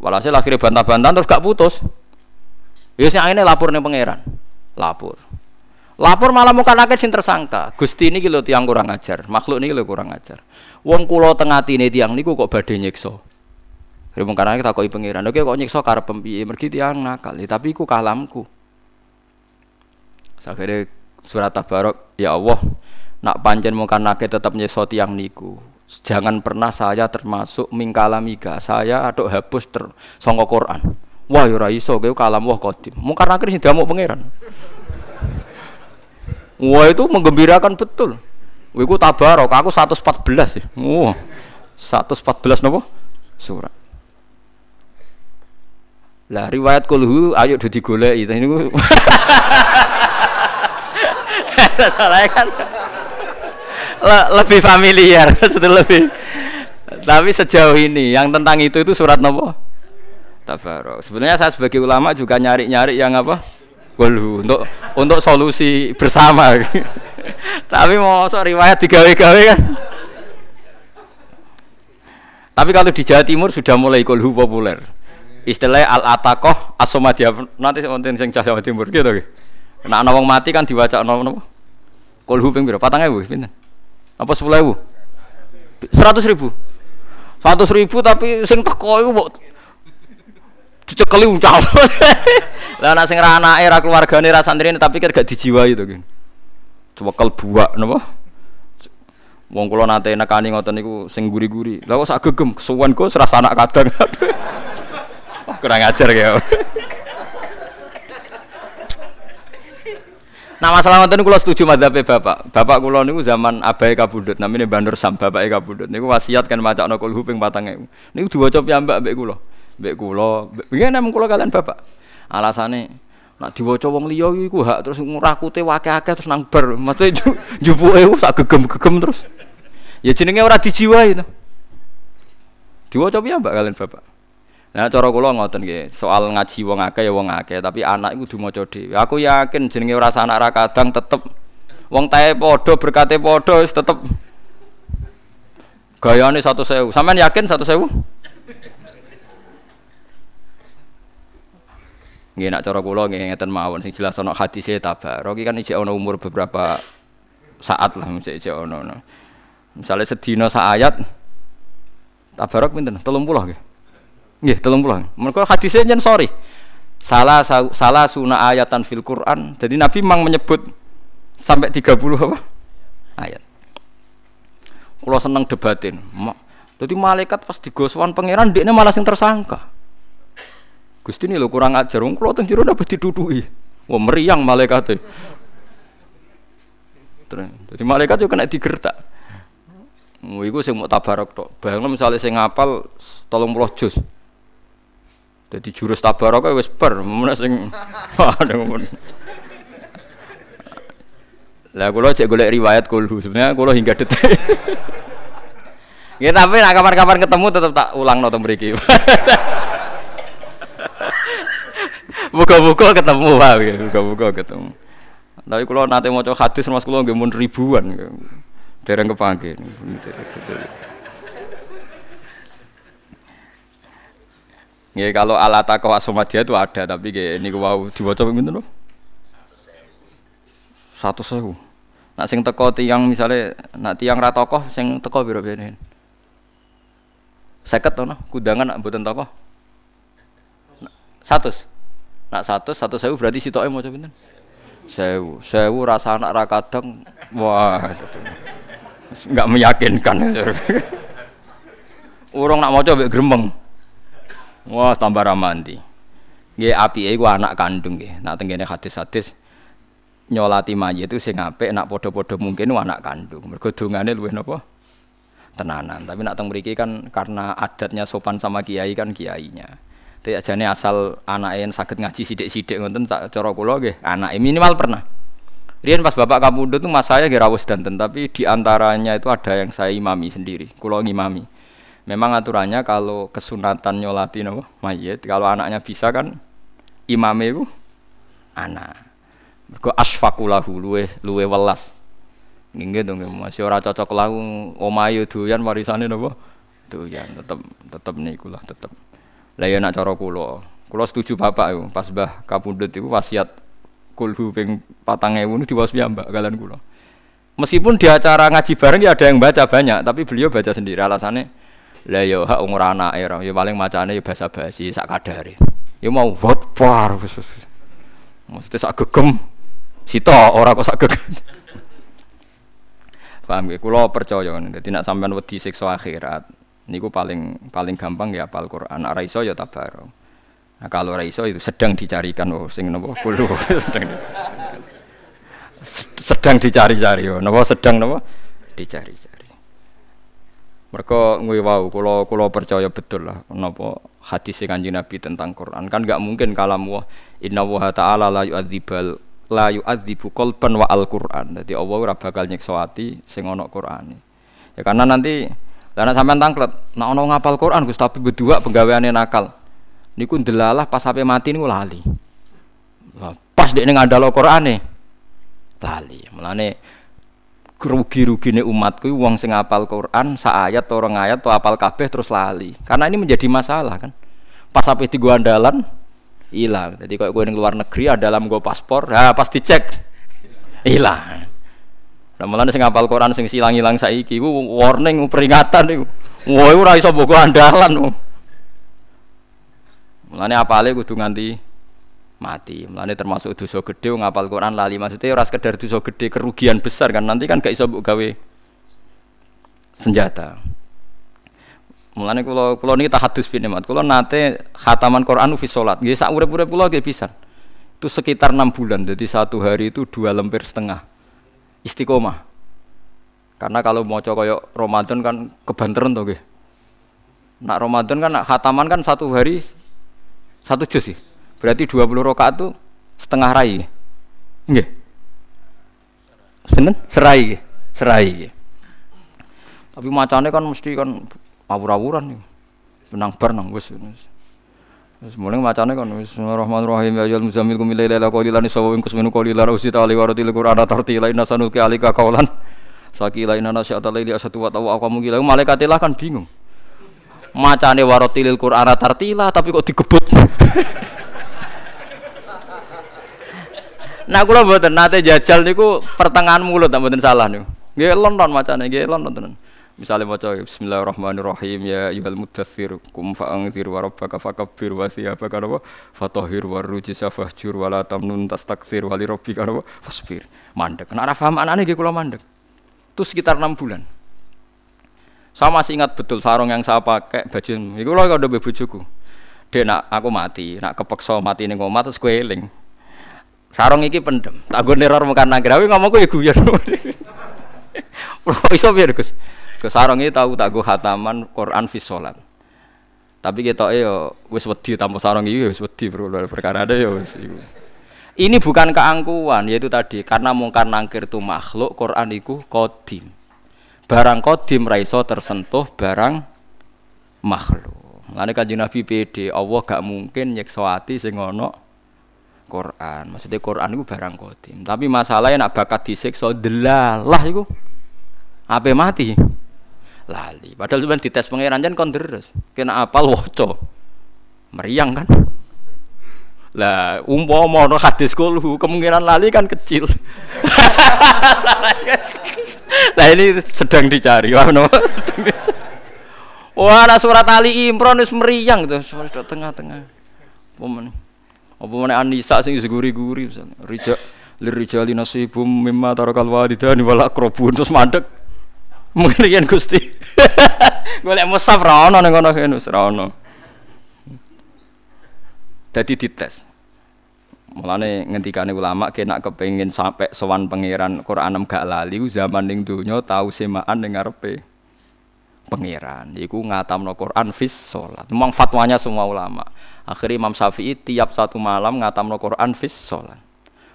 Walhasil akhirnya bantah-bantahan terus gak putus. Ya sing akhirnya lapor nih pangeran. Lapor. Lapor malah muka nakit sing tersangka. Gusti ini kilo tiang kurang ajar, makhluk ini kilo kurang ajar. Wong kulo tengah ini tiang niku kok badhe nyiksa. Hari muka nakit takoki pangeran, oke kok nyiksa karep piye? Mergi tiang nakal, ya, tapi iku kalamku. Akhirnya surat tabarok, ya Allah, nak panjen muka nakit tetap nyiksa tiang niku jangan pernah saya termasuk mingkalamika saya aduk hapus ter songko Quran wah ya iso kowe kalam wah kodim karena akhirnya dia mau pangeran wah itu menggembirakan betul Wih, aku tabarok, aku 114 ya. Wah, 114 nopo? Surat. Lah riwayat kulhu ayo digoleki. Ini Salah kan le lebih familiar lebih. Tapi sejauh ini yang tentang itu itu surat nopo? Tabarok. Sebenarnya saya sebagai ulama juga nyari-nyari yang apa? Kulhu untuk untuk solusi bersama. Tapi mau so riwayat digawe-gawe kan? Tapi kalau di Jawa Timur sudah mulai kulhu populer. Istilahnya al atakoh asomadia nanti wonten sing Jawa Timur gitu nah ana wong mati kan dibaca nopo kulhu ping pira patang ewu pinten apa sepuluh ribu? Seratus ribu? Seratus ribu tapi sing teko itu kok dicekeli uncal. Lah anak sing ra anake ra keluargane ra santrine tapi kan gak dijiwai to kan. Coba kel buak napa? Wong kula nate nekani ngoten niku sing guri-guri. Lah kok sak gegem kesuwen kok serasa anak kadang. Wah kurang ajar ya. Nah masalah ngoten kula setuju madzhabe Bapak. Bapak kula niku zaman abai kabudut namine Bandur Sam bapake kabudut niku wasiat kan macakno kulhu ping 4000. Niku diwaca piyambak mbek kula. Mbek kula, nggih nemu kula kalian Bapak. Alasane nak diwaca wong liya iku hak terus ngurakute wakeh-akeh terus nang bar. Maksudnya jupuke tak gegem-gegem terus. Ya jenenge ora dijiwai to. Diwaca piyambak kalian Bapak. Nah cara kula ngoten nggih, soal ngaji wong akeh ya wong akeh, tapi anak iku kudu maca dhewe. Aku yakin jenenge ora anak ra kadang tetep wong tae padha berkate padha wis tetep gayane 100.000. Sampeyan yakin 100.000? Nggih nak cara kula nggih ngeten mawon sing jelas ana hadise tabarok kan iki ana umur beberapa saat lah mesti iki ana. Misalnya sedina sak ayat tabarok pinten? 30 nggih. Nggih, 30. Mergo hadisnya jen sorry. Salah salah sunah ayatan fil Quran. Jadi Nabi memang menyebut sampai 30 apa? Ayat. Kalau seneng debatin. Jadi malaikat pas digoswan pangeran dia malah sing tersangka. Gusti ini lo kurang ajar, wong kula teng jero dapat didudui. Wah meriang malaikat Jadi malaikat juga kena digertak. Wah, iku sing mau tabarok tok. Bayangno misalnya sing ngapal 30 juz. Jadi jurus tabarok wis per, mun sing ada ngomong. Lah kula cek golek riwayat kulhu. Sebenarnya kula hingga detik. ya tapi nak kapan-kapan ketemu tetap tak ulang nonton mriki. Buka-buka ketemu Pak, buka-buka ketemu. Tapi kalau nanti mau coba hadis mas kalau nggak mau ribuan, dereng kepanggil. Ya kalau alat takwa dia itu ada, tapi kayak ini wow dibaca begini loh. Satu sewu. Nak sing teko tiang misalnya, nak tiang ratokoh, sing teko biro biro Seket tuh, kudangan nak buatan tokoh. Satu. Nak satu, satu sewu berarti si mau coba Sewu, sewu rasa anak rakadang, wah, nggak meyakinkan. Urung nak mau coba gremeng, wah tambah ramanti. Gak api ego anak kandung gak. Nak tenggine hadis-hadis nyolati mayit itu sing apik nak podo-podo mungkin anak kandung. Mergo dongane luwih? Tenanan. Tapi nak teng kan karena adatnya sopan sama kiai kan kiainya. Tidak jane asal anak yang sakit ngaji sidik-sidik ngoten tak cara kula nggih, anake minimal pernah. Rian pas bapak kamu itu mas saya gerawus danten, tapi di antaranya itu ada yang saya imami sendiri, kulo ngimami. Memang aturannya kalau kesunatan nyolati nopo mayit, kalau anaknya bisa kan imame itu anak. Mergo asfakulahu luwe luwe welas. Nggih dong masih ora cocok lahu omahe doyan warisane napa? Doyan tetep tetep niku lah tetep. Lah ya nak cara kula. Kula setuju Bapak yo pas Mbah Kapundhut iku wasiat kulhu ping 4000 niku diwasi Mbak kalian kula. Meskipun di acara ngaji bareng ya ada yang baca banyak, tapi beliau baca sendiri alasannya lah yo hak umur anak ya, ya paling macane ya basa basi sak kadare. Ya mau vote par. Maksudnya sak gegem sito ora kok sak gegem. Paham ya? Kulo percaya, jadi nak sampean wedi siksa akhirat, niku paling paling gampang ya apal Quran. Ora iso ya tabarok. Nah, kalau ora iso itu sedang dicarikan oh sing napa kulo sedang sedang dicari-cari oh napa sedang napa dicari-cari. Mereka ngui kulo kulo percaya betul lah napa hadis Kanjeng Nabi tentang Quran kan gak mungkin kalam wa inna wa ta'ala la yu'adzibal la yu'adzibu qalban wa al-Qur'an. Jadi Allah ora bakal nyiksa ati sing ana. Ya karena nanti karena sampean tangklet, ono ngapal Quran Gus tapi berdua penggaweane nakal. Niku ndelalah pas sampai mati niku lali. Nah, pas dek ning andalo Qur'ane lali. Mulane rugi-rugine umatku wong sing apal Quran sa ayat atau orang ayat atau apal kabeh terus lali. Karena ini menjadi masalah kan. Pas sampai di gua andalan hilang. Jadi kalau gue luar negeri dalam gue paspor, ya pas dicek hilang. Lah mulane sing ngapal Quran sing silang-ilang saiki iku warning peringatan iku. Woi ora iso mbok andalan. Mulane apale kudu nganti mati. Mulane termasuk dosa gede ngapal Quran lali maksudnya ora sekedar dosa gede kerugian besar kan nanti kan gak iso mbok gawe senjata. Mulane kula kula niki tahadus bin mat. Kula nate khataman Quran fi salat. Nggih sak urip-urip kula nggih pisan. Itu sekitar enam bulan. Jadi satu hari itu dua lemper setengah istiqomah. Karena kalau mau koyok Ramadan kan kebanteran tuh gitu. Nak Ramadan kan nak hataman kan satu hari satu juz sih. Berarti 20 rakaat tuh setengah rai. Nggih. Sebentar, serai, serai. Tapi macamnya kan mesti kan awur-awuran nih. Menang bar nang wis. Wis macane kan Bismillahirrahmanirrahim ya ayyuhal muzammil qum laila qalilan sawa in kusminu qalilan usita ali waratil qur'ana tartila inna sanuki alika qaulan sakila inna nasyata laili asatu wa tawa aqamu gila malaikatilah kan bingung macane waratilil qur'ana tartila tapi kok digebut Nah kula mboten nate jajal niku pertengahan mulut tak mboten salah niku. Nggih London macane nggih London tenan. Misalnya maca Bismillahirrahmanirrahim ya ayyuhal mudaththir kum fa'anzir wa rabbaka fakabbir wa thiyabaka wa fatahhir wa rujisa fahjur tamnun tastaksir wa rabbika wa fasbir. Mandek. Nek ora paham anane nggih kula mandek. Itu sekitar 6 bulan. Saya masih ingat betul sarung yang saya pakai baju itu kalau ada bojoku. Dia nak aku mati, nak kepeksa mati ning omah terus eling. Sarung iki pendem. Tak gue neror mukan nagrawi ngomongku ya guyon. Iso piye Gus? Ke sarung iki tahu tak gue hataman Quran fi sholat. Tapi kita yo wis wedi tanpa sarung iki wis wedi perkara ada ya wis. Ini bukan keangkuhan, yaitu tadi karena mungkar nangkir itu makhluk, Quran itu kodim. Barang kodim raiso tersentuh barang makhluk. Lalu kaji Nabi PD, Allah gak mungkin nyekso hati sing ono Quran. Maksudnya Quran itu barang kodim. Tapi masalahnya nak bakat disiksa delalah itu apa mati? lali. Padahal cuma dites pangeran jan kon deres. Kena apal waca. Meriang kan? Lah umpama ono hadis kulhu kemungkinan lali kan kecil. Nah ini sedang dicari. Wah, no, sedang ada surat Ali Imran wis meriang tuh, sudah tengah-tengah. Meneh? Apa meneh Anisa sing seguri-guri misalnya. Rija lirijali nasibum mimma tarakal walidani wal aqrabun terus mandek Mungkin Gusti. Golek musaf ra ono ning kono kene ra ono. Dadi dites. Mulane ngendikane ulama kena kepengin sampai sowan pangeran Quran gak lali zaman ning donya tau semaan ning ngarepe pangeran. Iku ngatamno Quran fis salat. Memang fatwanya semua ulama. Akhirnya Imam Syafi'i tiap satu malam ngatamno Quran fis salat.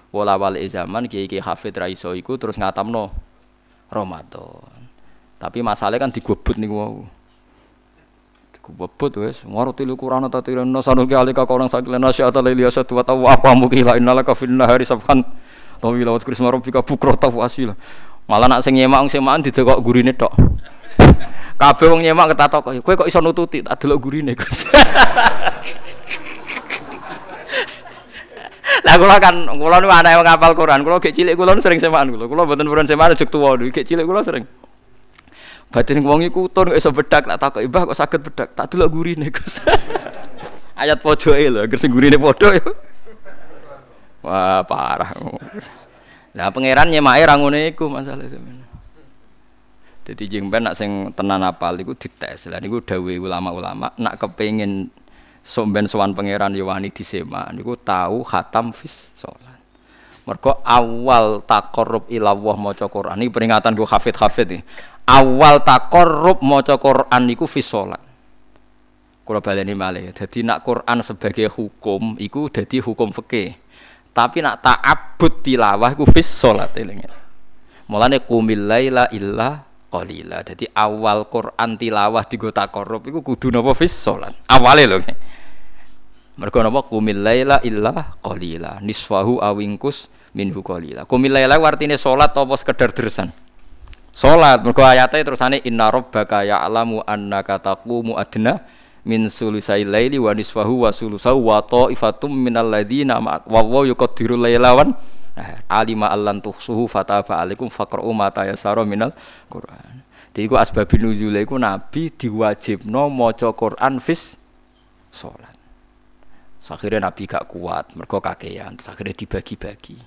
Wala wali zaman kiai-kiai hafid ra iso iku terus ngatamno Ramadan. Tapi masalahnya kan digobot nih wow. Digobot wes. Warutilu Quran atau tilan nasanu ke alika orang sakilan nasyata lelia satu atau apa mukila innalaka finna hari sabhan. Tapi lawat krisma rabbika bukro tahu asila. Malah nak sing nyemak sing makan didekok gurine tok. Kabeh wong nyemak ketatok kowe kok iso nututi tak delok gurine Gus. Lah kula kan kula nu anak wong hafal Quran, kula gek cilik kula sering semaan kula. Kula mboten purun semaan jek tuwa gek cilik kula sering. Batin wong iku kok iso bedak tak takok ibah kok saged bedak. Tak delok gurine Gus. Ayat pojoke lho, anggere sing gurine ya. Wah, parah. Lah pangeran nyemake ra ngene iku masalah semen. Jadi jengben nak sing tenan apal iku dites. Lah niku dawuhe ulama-ulama nak kepengin somben sowan pangeran Yowani disema niku tahu khatam fis sholat. Mergo awal takorup ilawah maca Quran. Ini peringatan gue hafid-hafid nih awal takorrub maca Quran niku fi salat. Kula baleni malih. Dadi nak Quran sebagai hukum iku dadi hukum fikih. Tapi nak ta'abbud tilawah iku fi salat eling. Mulane qumil laila illa qalila. Dadi awal Quran tilawah digo takorrub iku kudu napa fi salat. Awale lho. Mergo napa qumil laila illa qalila. Nisfahu awingkus minhu qalila. Qumil laila artine salat apa sekedar dersan? Salat mergo ayate terusane inna rabbaka ya'lamu annaka taqumu adna min sulusai laili wa nisfahu wa sulusahu wa ta'ifatum minal ladzina wa wa yuqaddiru laila wan nah, alima allan tuhsuhu fataba alaikum faqra'u ma tayassara minal Qur'an. Jadi iku asbabun nuzul iku nabi diwajibno maca Quran fis salat. Akhirnya nabi gak kuat mergo kakean terus akhirnya dibagi-bagi.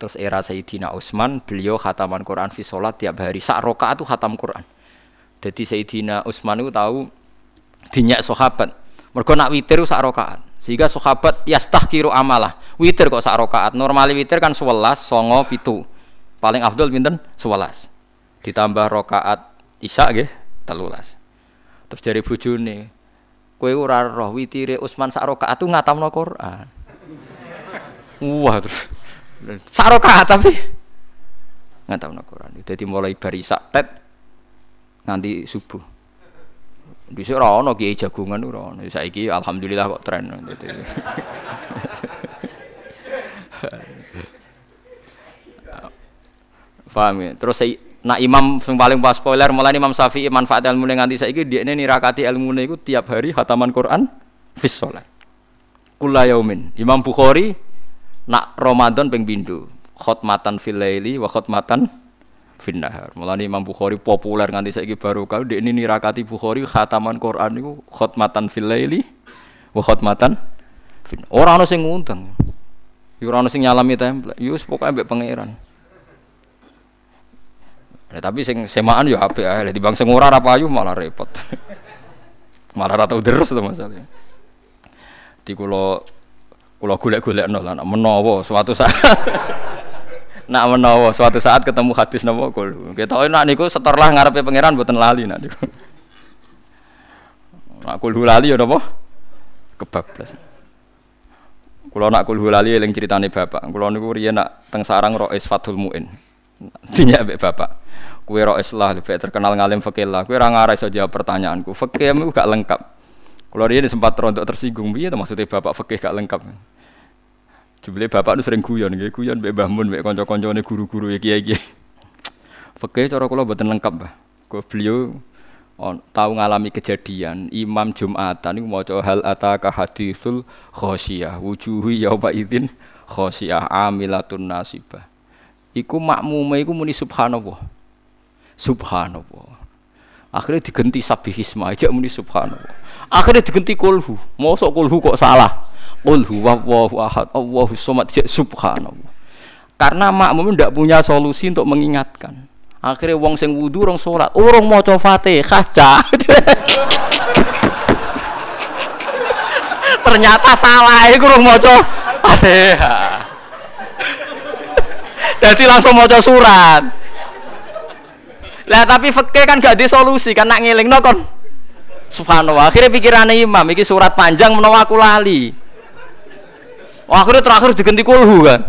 Terus era Sayyidina Utsman, beliau khataman Quran fi sholat tiap hari. Sak rokaat itu khatam Quran. Jadi Sayyidina Utsman itu tahu dinyak sahabat. Mergo nak witir sak rokaat. Sehingga sahabat yastahkiru amalah. Witir kok sak rokaat. Normali witir kan 11, songo, pitu. Paling afdol pinten? 11. Ditambah rokaat Isya nggih, telulas. Terus dari bojone, kowe ora roh witire Utsman sak rokaat tu ngatamno Quran. Wah terus Saroka tapi nggak tahu nak Quran. Jadi mulai barisak tet nganti subuh. Di sini ono kiai jagungan ora ono. Saiki alhamdulillah kok tren. Paham ya? Terus saya nak imam yang paling pas spoiler mulai Imam Syafi'i manfaat ilmu nganti saiki dia ini nirakati ilmu itu tiap hari hataman Quran fis sholat. Kula yaumin. Imam Bukhari nak Ramadan ping pindho khotmatan fil laili wa khotmatan finnahar. Mulane Imam Bukhari populer nganti saiki baru kau dek ini nirakati Bukhari khataman Quran niku khotmatan fil laili wa khotmatan fin. Ora ana sing ngundang. Yo ora ana sing nyalami template. Yo pokoke ambek pangeran. Ya, tapi sing semaan yo apik ae. Di bang sing ora ra payu malah repot. malah ra tau deres to masalahnya. Di kula kula golek-golekno lah menawa suatu saat nak menawa suatu saat ketemu hadis napa kul. Kita nak niku seterlah ngarepe pangeran mboten lali nak niku. Nak kul lali ya napa? Kebablas. Kula nak kul lali eling critane bapak. Kula niku riyen nak teng sarang Rois Fathul Muin. Dinya mbek bapak. Kue Rois lah lebih terkenal ngalim fikih lah. Kue ora ngarai iso jawab pertanyaanku. Fikih gak lengkap. Kalau dia sempat rontok tersinggung, iya maksudnya bapak fikih gak lengkap. Jebule bapak nu sering guyon nggih, guyon mbek Mbah Mun mbek kanca-kancane guru-guru ya kiai-kiai. Fikih cara kula mboten lengkap, Mbah. Kok beliau on, tahu ngalami kejadian Imam Jumatan niku maca hal ataka haditsul khosyah wujuhu yauma idzin khosyah amilatun nasibah. Iku makmume iku muni subhanallah. Subhanallah. Akhirnya diganti sabihisma aja muni subhanallah. Akhirnya diganti kulhu. Mosok kulhu kok salah. Qul huwallahu ahad, Allahu somad, subhanallah. Karena makmum tidak punya solusi untuk mengingatkan. Akhirnya wong sing wudu rong salat, urung maca Fatihah, cah. Ternyata salah iku urung maca Fatihah. Jadi langsung maca surat. Lah tapi fikih kan gak di solusi kan nak ngelingno kon. Subhanallah. Akhirnya pikirannya imam iki surat panjang menawa aku lali. Oh, akhirnya terakhir diganti kulhu kan.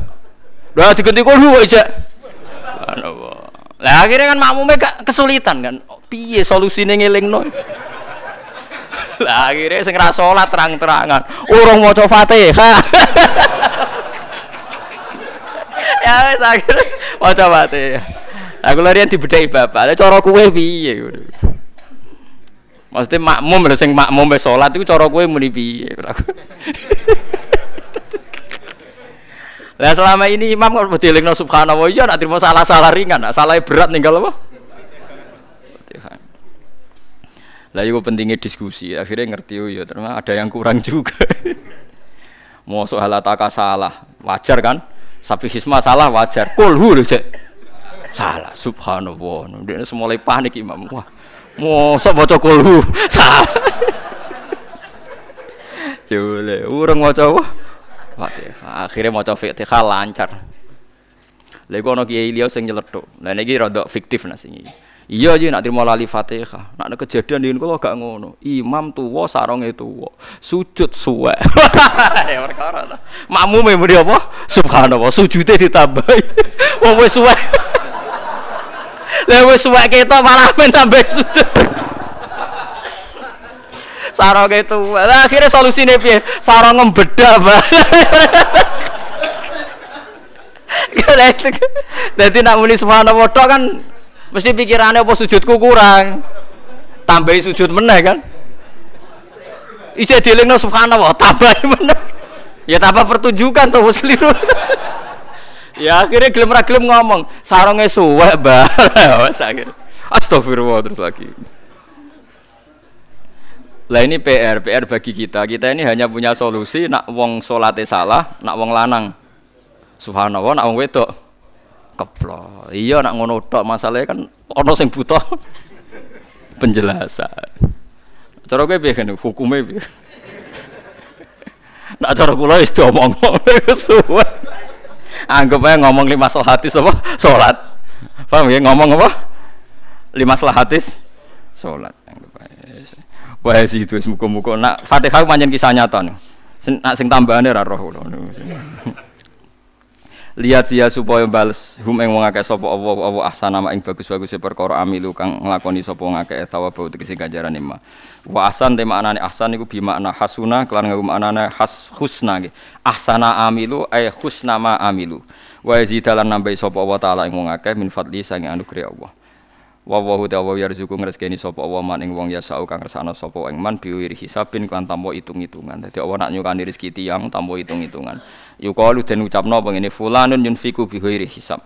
Udah diganti kulhu aja. Lah akhirnya kan makmumnya gak kesulitan kan. Oh, piye solusine ngelingno? Lah akhirnya sing salat terang-terangan. Urung maca Fatihah. ya wis akhirnya maca Fatihah. Aku larian dibedai bapak. Lah cara kowe piye Maksudnya makmum lho sing makmum wis salat iku cara kowe muni piye? Lah selama ini imam kalau dilingno subhanallah iya nak terima salah-salah ringan, salah berat ninggal apa? Lah itu pentingnya diskusi. Akhirnya ngerti ya ternyata ada yang kurang juga. Mau soal salah, wajar kan? Sapi hisma salah wajar. Kulhu lho cek. Salah subhanallah. Dia mulai panik imam. Wah. Mau sok baca kulhu salah. Jule, urung wah. Fatihah. Akhirnya maca Fatihah lancar. Lha iku ana kiai liya sing nyeletuk. Lah niki rada fiktif nasi. Iya aja nak terima lali Fatihah. Nak kejadian ini kula gak ngono. Imam tuwa sarunge tuwa. Sujud suwe. ya perkara. Makmume apa? Subhanallah, sujude ditambahi. Wong wis suwe. Lah wis suwe ketok malah men tambah sujud sarong itu lah akhirnya solusinya piye? Sarong ngembeda jadi nak muni subhanallah tok kan mesti pikirannya apa sujudku kurang. Tambahi sujud meneh kan? Ija dilingno subhanallah tambahi meneh. Ya tambah pertunjukan tuh keliru ya akhirnya gelem ra gelem ngomong sarongnya suwe bah astagfirullah terus lagi lah ini PR, PR bagi kita. Kita ini hanya punya solusi nak wong salate salah, nak wong lanang. Subhanallah, nak wong wedok keplo. Iya nak ngono tok masalahnya kan ono sing butuh penjelasan. Cara kowe piye kan hukume piye? Nak cara kula wis diomong suwe. Anggap aja ngomong lima salahatis apa? Salat. Paham ya ngomong apa? Lima salahatis salat. Anggap. Wah sih itu muka-muka. Nak Fatihah panjang kisah nyata nih. Nak sing tambahannya raro roh Lihat sia supaya bales hum ing wong akeh sapa Allah Allah ahsana ma ing bagus-bagus perkara amilu kang nglakoni sapa wong akeh bau tegese ganjaran ima. Wa ahsan te maknane ahsan iku bi makna hasuna kelan nggo maknane has husna nggih. Ahsana amilu ay husna ma amilu. Wa yazidalan nambahi sapa Allah taala ing wong akeh min fadli sange anugerah Allah. Wa wa hu ta'wa yarzuqu ngrezekeni sapa wa man ing wong ya sau kang ngersakno sapa ing man biwiri hisabin kan tampa hitung-hitungan. Dadi Allah nak nyukani rezeki tiyang tampa hitung-hitungan. Yuqalu den ucapno pengene fulanun yunfiku biwiri hisab.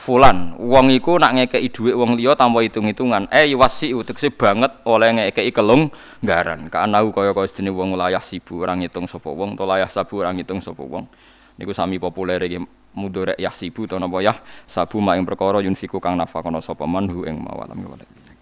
Fulan wong iku nak ngekeki dhuwit wong liya tanpa hitung-hitungan. Eh wasi tegese banget oleh ngekeki kelung garan. Kaanahu kaya kaya sedene wong layah sibu orang ngitung sapa wong to layah sabu orang ngitung sapa wong. Niku sami populer iki mudorek yah sibu to napa yah? Sabu mak ing perkara yunfiku kang nafakono sapa man ing mawalam